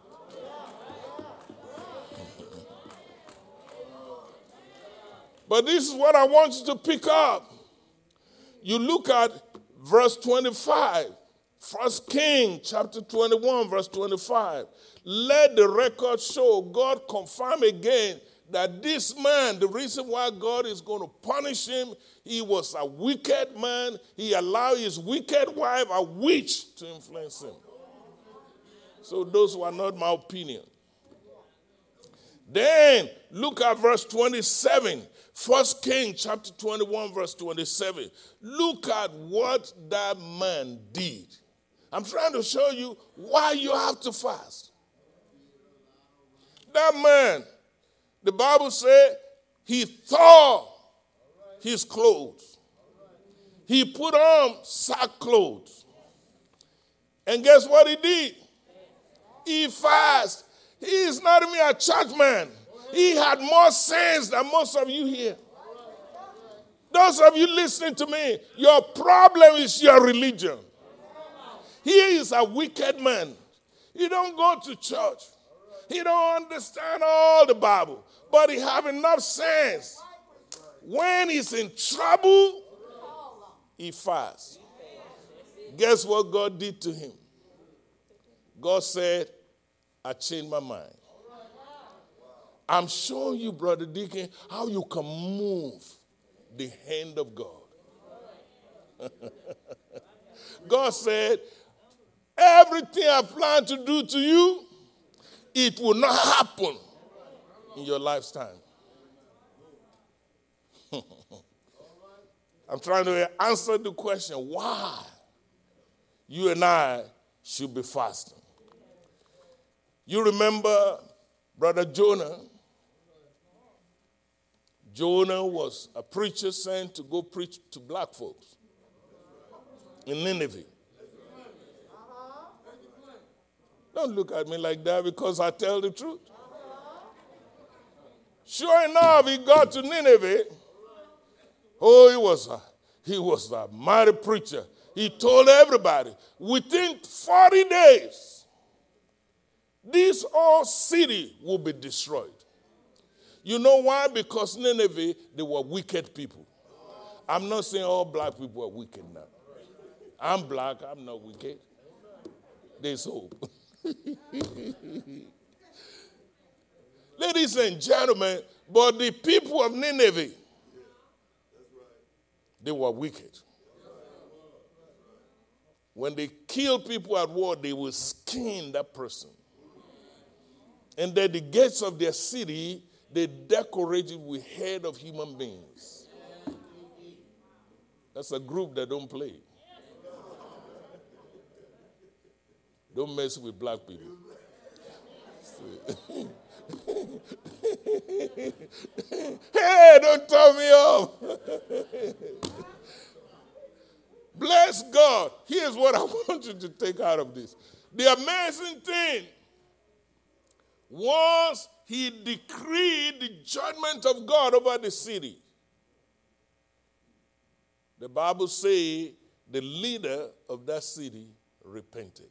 But this is what I want you to pick up. You look at verse 25, First King chapter 21, verse 25. Let the record show God confirm again that this man, the reason why God is going to punish him, he was a wicked man. He allowed his wicked wife, a witch, to influence him. So those were not my opinion. Then look at verse 27. First King chapter 21, verse 27. Look at what that man did. I'm trying to show you why you have to fast. That man, the Bible said, he tore his clothes. He put on sackcloth. And guess what he did? He fasted. He is not even a church man. He had more sense than most of you here. Those of you listening to me, your problem is your religion. He is a wicked man. He don't go to church. He don't understand all the Bible, but he have enough sense. When he's in trouble, he fasts. Guess what God did to him? God said, I changed my mind. I'm showing you, Brother Deacon, how you can move the hand of God. God said, Everything I plan to do to you, it will not happen in your lifetime. I'm trying to answer the question why you and I should be fasting. You remember Brother Jonah? Jonah was a preacher sent to go preach to black folks in Nineveh. Don't look at me like that because I tell the truth. Sure enough, he got to Nineveh. Oh, he was a, he was a mighty preacher. He told everybody within 40 days, this whole city will be destroyed. You know why? Because Nineveh, they were wicked people. I'm not saying all black people are wicked now. I'm black, I'm not wicked. There's hope. Ladies and gentlemen, but the people of Nineveh, they were wicked. When they kill people at war, they will skin that person. And then the gates of their city, they decorated with head of human beings. That's a group that don't play. Don't mess with black people. hey, don't turn me off. Bless God. Here's what I want you to take out of this. The amazing thing once he decreed the judgment of God over the city, the Bible says the leader of that city repented.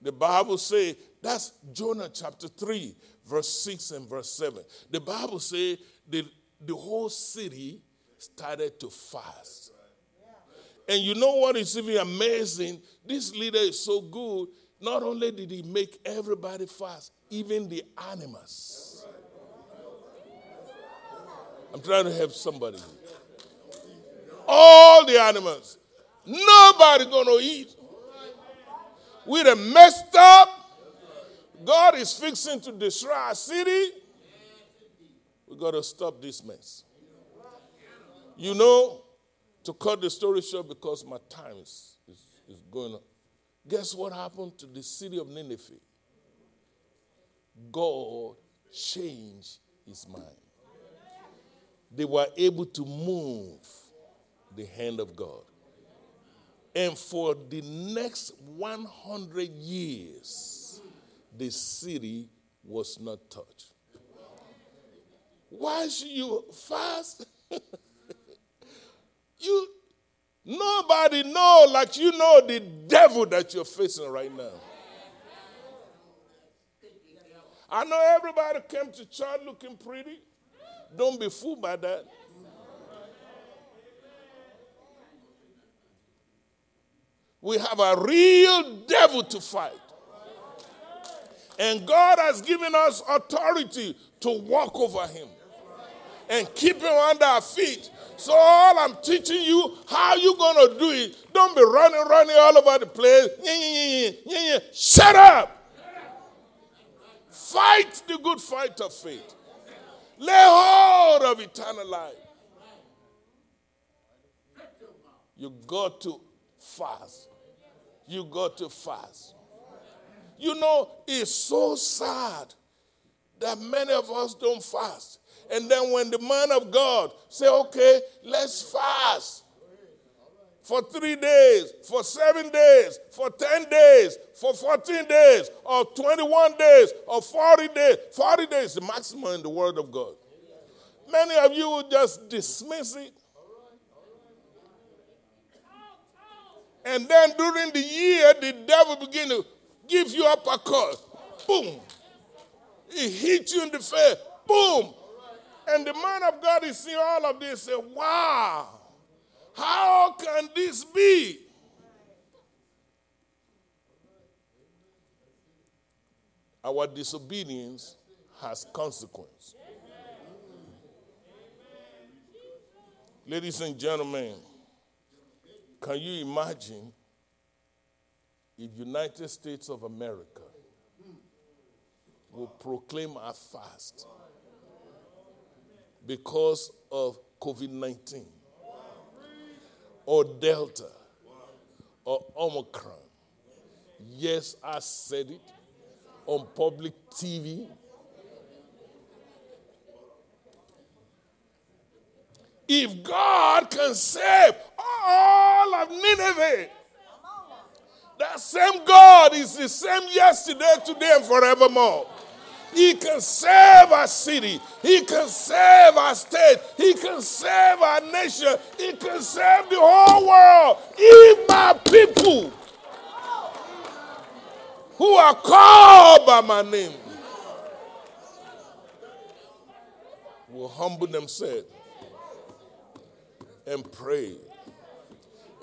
The Bible says that's Jonah chapter 3, verse 6 and verse 7. The Bible says the, the whole city started to fast. And you know what is even amazing? This leader is so good. Not only did he make everybody fast, even the animals. I'm trying to help somebody. All the animals. Nobody gonna eat. We done messed up. God is fixing to destroy our city. We got to stop this mess. You know, to cut the story short because my time is, is, is going on. Guess what happened to the city of Nineveh? God changed his mind. They were able to move the hand of God. And for the next 100 years, the city was not touched. Why should you fast? you nobody know like you know the devil that you're facing right now. I know everybody came to church looking pretty. Don't be fooled by that. We have a real devil to fight. And God has given us authority to walk over him and keep him under our feet. So all I'm teaching you, how you gonna do it. Don't be running, running all over the place. Shut up. Fight the good fight of faith. Lay hold of eternal life. You got to fast. You got to fast. You know, it's so sad that many of us don't fast. And then when the man of God say, okay, let's fast for three days, for seven days, for 10 days, for 14 days, or 21 days, or 40 days. 40 days is the maximum in the Word of God. Many of you will just dismiss it. And then during the year, the devil begin to give you up a call. Boom. He hit you in the face. Boom. And the man of God is seeing all of this. Say, wow. How can this be? Our disobedience has consequence. Ladies and gentlemen, can you imagine if United States of America will proclaim a fast because of COVID-19? or Delta or Omicron. Yes, I said it on public TV. If God can save all of Nineveh, that same God is the same yesterday, today, and forevermore. He can save our city. He can save our state. He can save our nation. He can save the whole world. If my people who are called by my name will humble themselves and pray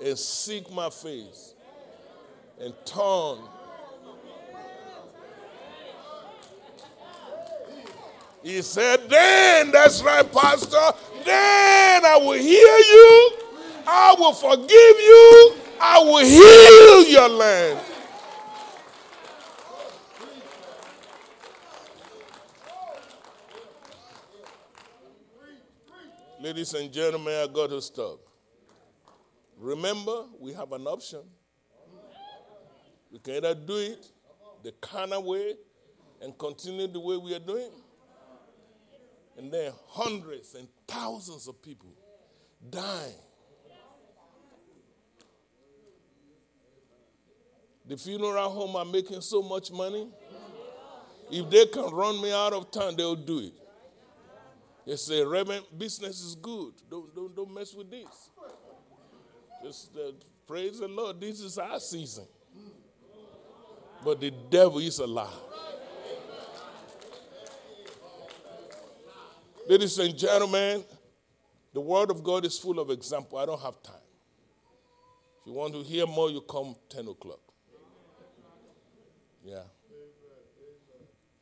and seek my face and turn He said, Then, that's right, Pastor, then I will hear you, I will forgive you, I will heal your land. Ladies and gentlemen, I got to stop. Remember, we have an option. We can either do it the of way and continue the way we are doing and then hundreds and thousands of people dying. The funeral home are making so much money. If they can run me out of town, they'll do it. They say, Reverend, business is good. Don't, don't, don't mess with this. Just uh, praise the Lord. This is our season. But the devil is alive. Ladies and gentlemen, the Word of God is full of example. I don't have time. If you want to hear more, you come 10 o'clock. Yeah.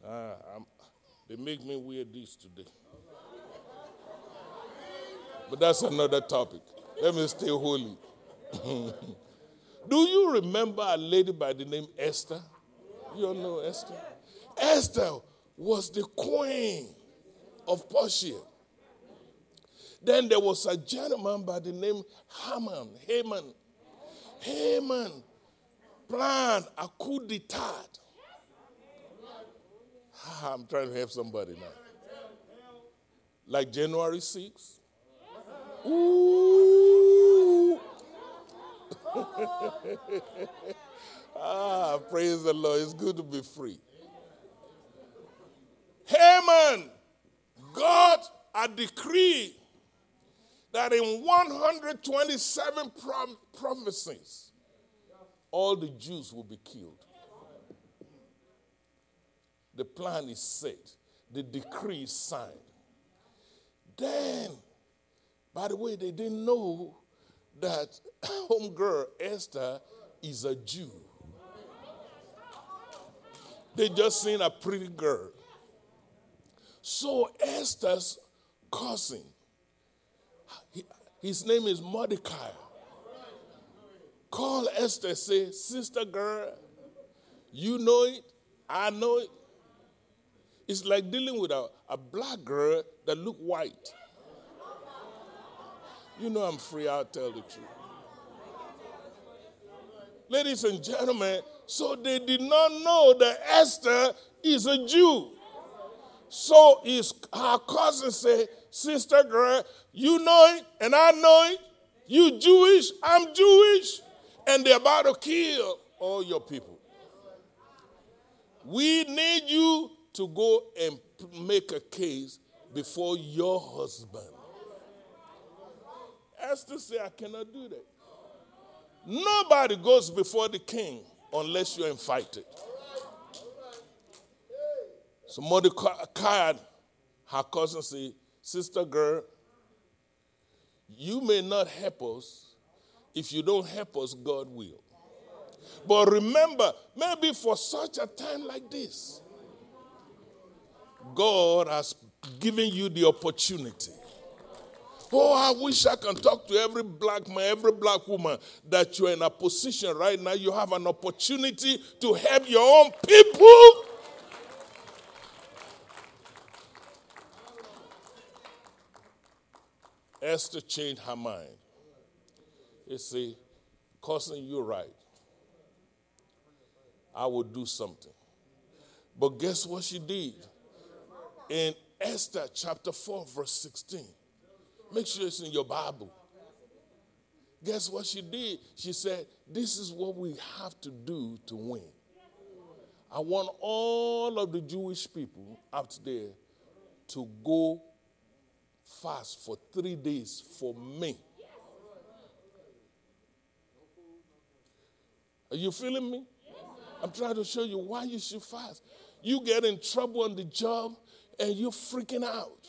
Ah, they make me wear this today. But that's another topic. Let me stay holy. Do you remember a lady by the name Esther? You all know Esther? Esther was the queen of Persia. Then there was a gentleman by the name Haman. Haman. Haman planned a coup d'etat. Ah, I'm trying to help somebody now. Like January 6th. Ooh. ah, praise the Lord. It's good to be free. Haman God, a decree that in 127 prophecies, all the Jews will be killed. The plan is set, the decree is signed. Then, by the way, they didn't know that homegirl Esther is a Jew. They just seen a pretty girl. So Esther's cousin, his name is Mordecai. Call Esther, say, Sister girl, you know it, I know it. It's like dealing with a, a black girl that look white. You know I'm free, I'll tell the truth. Ladies and gentlemen, so they did not know that Esther is a Jew. So his her cousin say, Sister girl, you know it and I know it. You Jewish, I'm Jewish. And they're about to kill all your people. We need you to go and make a case before your husband. Esther said, I cannot do that. Nobody goes before the king unless you're invited. So Mordecai, her cousin, said, Sister girl, you may not help us. If you don't help us, God will. But remember, maybe for such a time like this, God has given you the opportunity. Oh, I wish I can talk to every black man, every black woman that you're in a position right now. You have an opportunity to help your own people. Esther changed her mind. You see, cousin, you're right. I will do something. But guess what she did? In Esther chapter 4, verse 16. Make sure it's in your Bible. Guess what she did? She said, This is what we have to do to win. I want all of the Jewish people out there to go fast for three days for me. Are you feeling me? I'm trying to show you why you should fast. You get in trouble on the job and you're freaking out.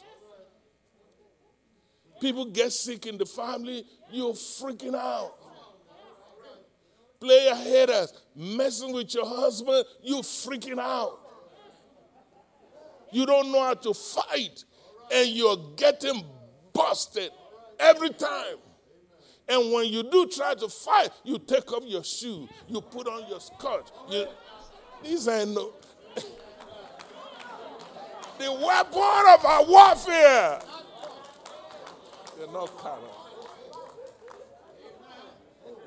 People get sick in the family, you're freaking out. Player haters messing with your husband, you're freaking out. You don't know how to fight and you're getting busted every time. And when you do try to fight, you take off your shoe, you put on your skirt. You, these ain't no. the weapon of our warfare. They're not carnal.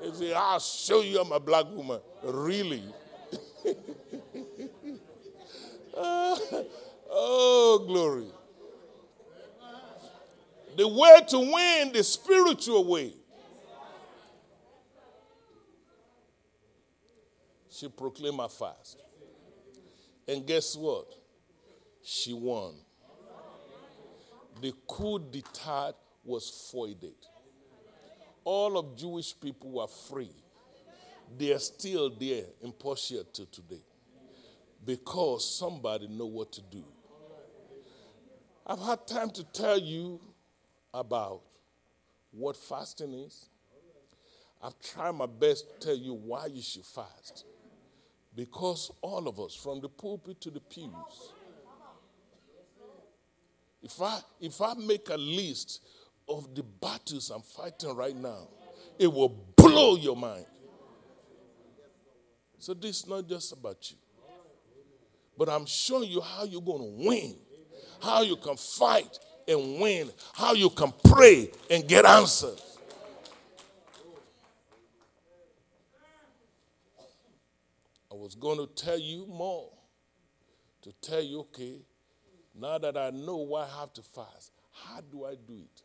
They say, I'll show you I'm a black woman. Really? oh, glory. The way to win the spiritual way. She proclaimed a fast. And guess what? She won. The coup d'etat was foiled. All of Jewish people were free. They are still there in Persia to today because somebody know what to do. I've had time to tell you about what fasting is. I've tried my best to tell you why you should fast. Because all of us, from the pulpit to the pews, if I, if I make a list of the battles I'm fighting right now, it will blow your mind. So this is not just about you. But I'm showing you how you're going to win, how you can fight and win, how you can pray and get answers. I was going to tell you more. To tell you, okay, now that I know why I have to fast, how do I do it?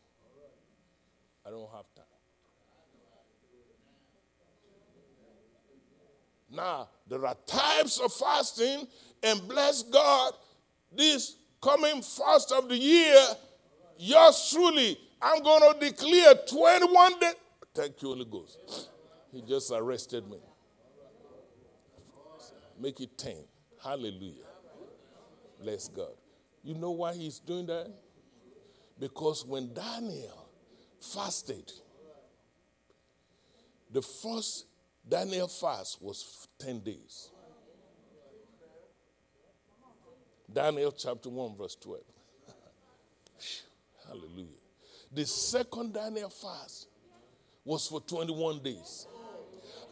I don't have time. Now, there are types of fasting, and bless God, this coming fast of the year, yours truly, I'm going to declare 21 days. Thank you, Holy Ghost. He just arrested me. Make it 10. Hallelujah. Bless God. You know why he's doing that? Because when Daniel fasted, the first Daniel fast was 10 days. Daniel chapter 1, verse 12. Hallelujah. The second Daniel fast was for 21 days.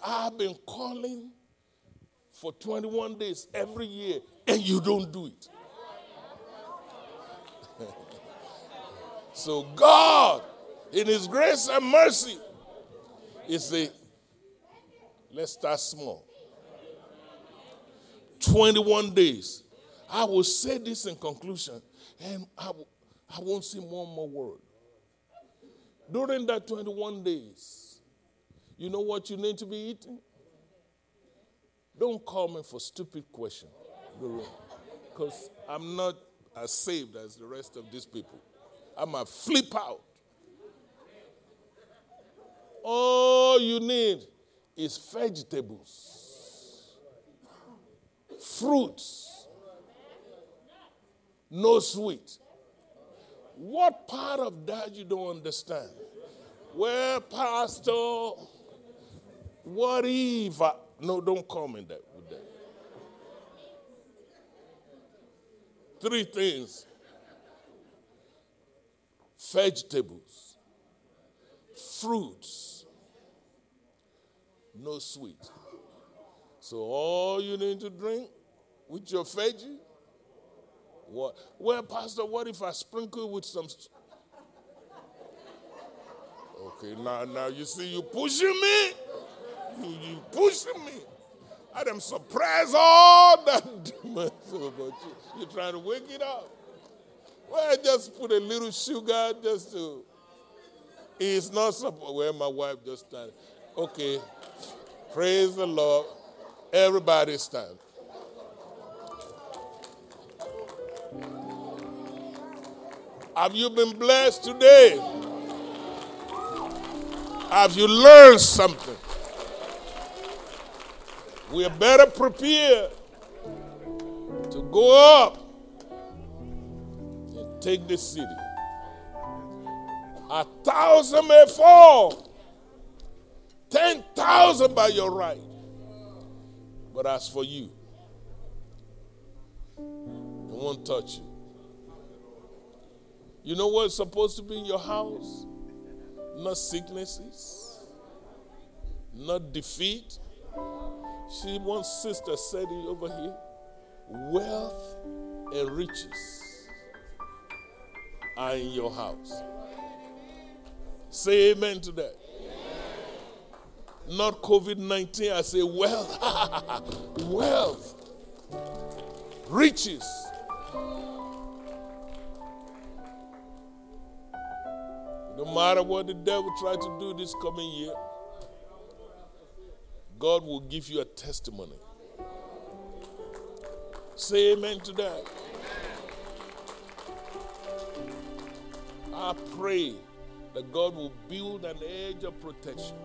I've been calling for 21 days every year, and you don't do it. so, God, in His grace and mercy, is a let's start small. 21 days. I will say this in conclusion, and I, will, I won't say one more word. During that 21 days, you know what you need to be eating? Don't call me for stupid questions, because I'm not as saved as the rest of these people. I'm a flip out. All you need is vegetables, fruits, no sweet. What part of that you don't understand? Well, Pastor, what if I, no, don't comment that with that. Three things vegetables, fruits, no sweet. So all you need to drink with your veggie. What? Well, Pastor, what if I sprinkle with some? Okay, now, now you see, you pushing me. You, you pushing me. I am surprised all that but you, you're trying to wake it up. Well, I just put a little sugar just to. It's not supposed. Well, my wife just started. Okay, praise the Lord. Everybody stand. Have you been blessed today? Have you learned something? We are better prepared to go up and take the city. A thousand may fall, ten thousand by your right. But as for you, it won't touch you. You know what's supposed to be in your house? Not sicknesses, not defeat. See, one sister said it over here wealth and riches are in your house. Say amen to that. Not COVID 19, I say wealth. wealth. Riches No matter what the devil tried to do this coming year, God will give you a testimony. Say amen to that. I pray that God will build an edge of protection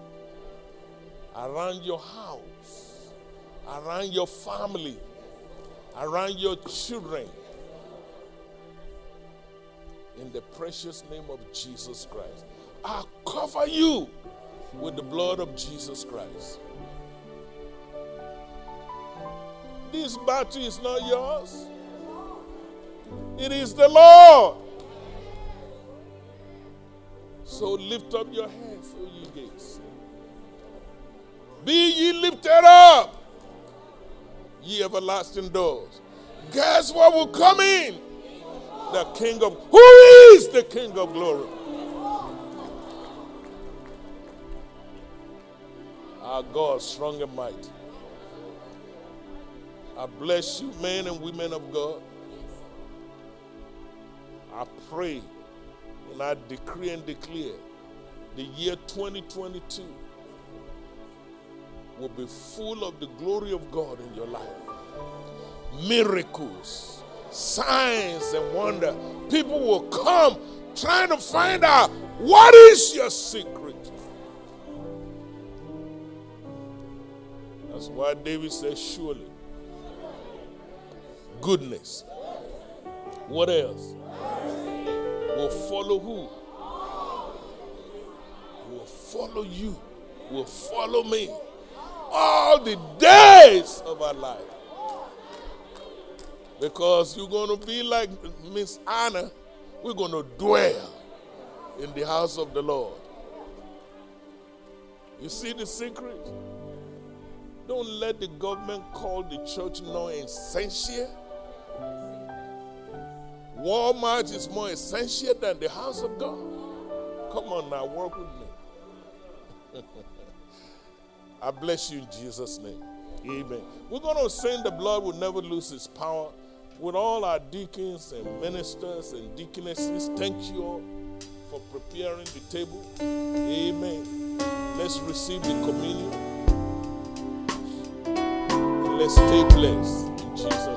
around your house, around your family, around your children in the precious name of Jesus Christ. I cover you with the blood of Jesus Christ. This battle is not yours, it is the Lord. So lift up your hands, O ye gates. Be ye lifted up, ye everlasting doors. Guess what will come in? the King of who is the King of glory? Our God, strong and mighty. I bless you, men and women of God. I pray and I decree and declare the year 2022 will be full of the glory of God in your life. Miracles signs and wonder. People will come trying to find out what is your secret. That's why David says, Surely, goodness. What else? Will follow who? Will follow you. Will follow me all the days of our life. Because you're going to be like Miss Anna. We're going to dwell in the house of the Lord. You see the secret? Don't let the government call the church non essential. Walmart is more essential than the house of God. Come on now, work with me. I bless you in Jesus' name. Amen. We're going to sing the blood will never lose its power with all our deacons and ministers and deaconesses. Thank you all for preparing the table. Amen. Let's receive the communion. And let's take place in Jesus'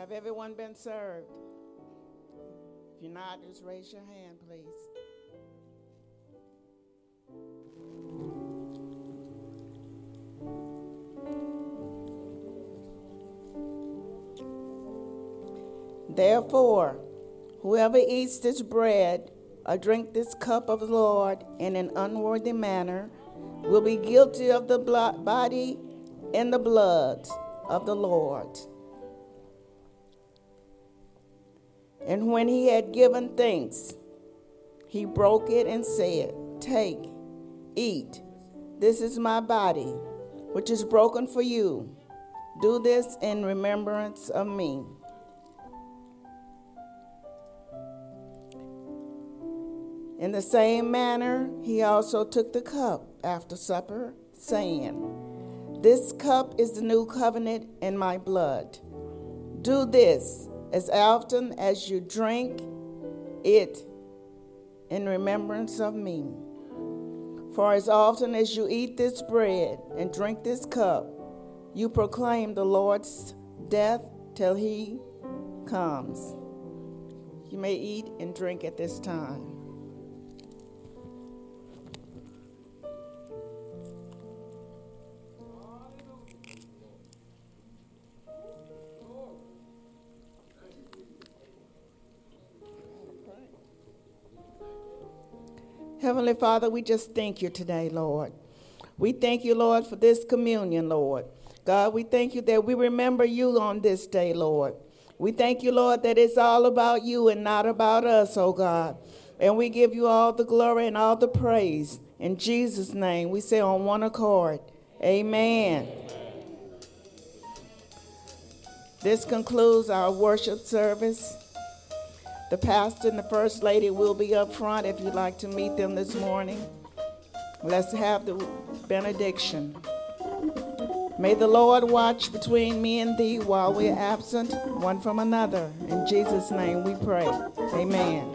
Have everyone been served? If you're not, just raise your hand, please. Therefore, whoever eats this bread or drink this cup of the Lord in an unworthy manner will be guilty of the body and the blood of the Lord. And when he had given thanks, he broke it and said, Take, eat. This is my body, which is broken for you. Do this in remembrance of me. In the same manner, he also took the cup after supper, saying, This cup is the new covenant in my blood. Do this as often as you drink it in remembrance of me. For as often as you eat this bread and drink this cup, you proclaim the Lord's death till he comes. You may eat and drink at this time. Heavenly Father, we just thank you today, Lord. We thank you, Lord, for this communion, Lord. God, we thank you that we remember you on this day, Lord. We thank you, Lord, that it's all about you and not about us, oh God. And we give you all the glory and all the praise. In Jesus' name, we say on one accord, Amen. This concludes our worship service. The pastor and the first lady will be up front if you'd like to meet them this morning. Let's have the benediction. May the Lord watch between me and thee while we're absent one from another. In Jesus' name we pray. Amen.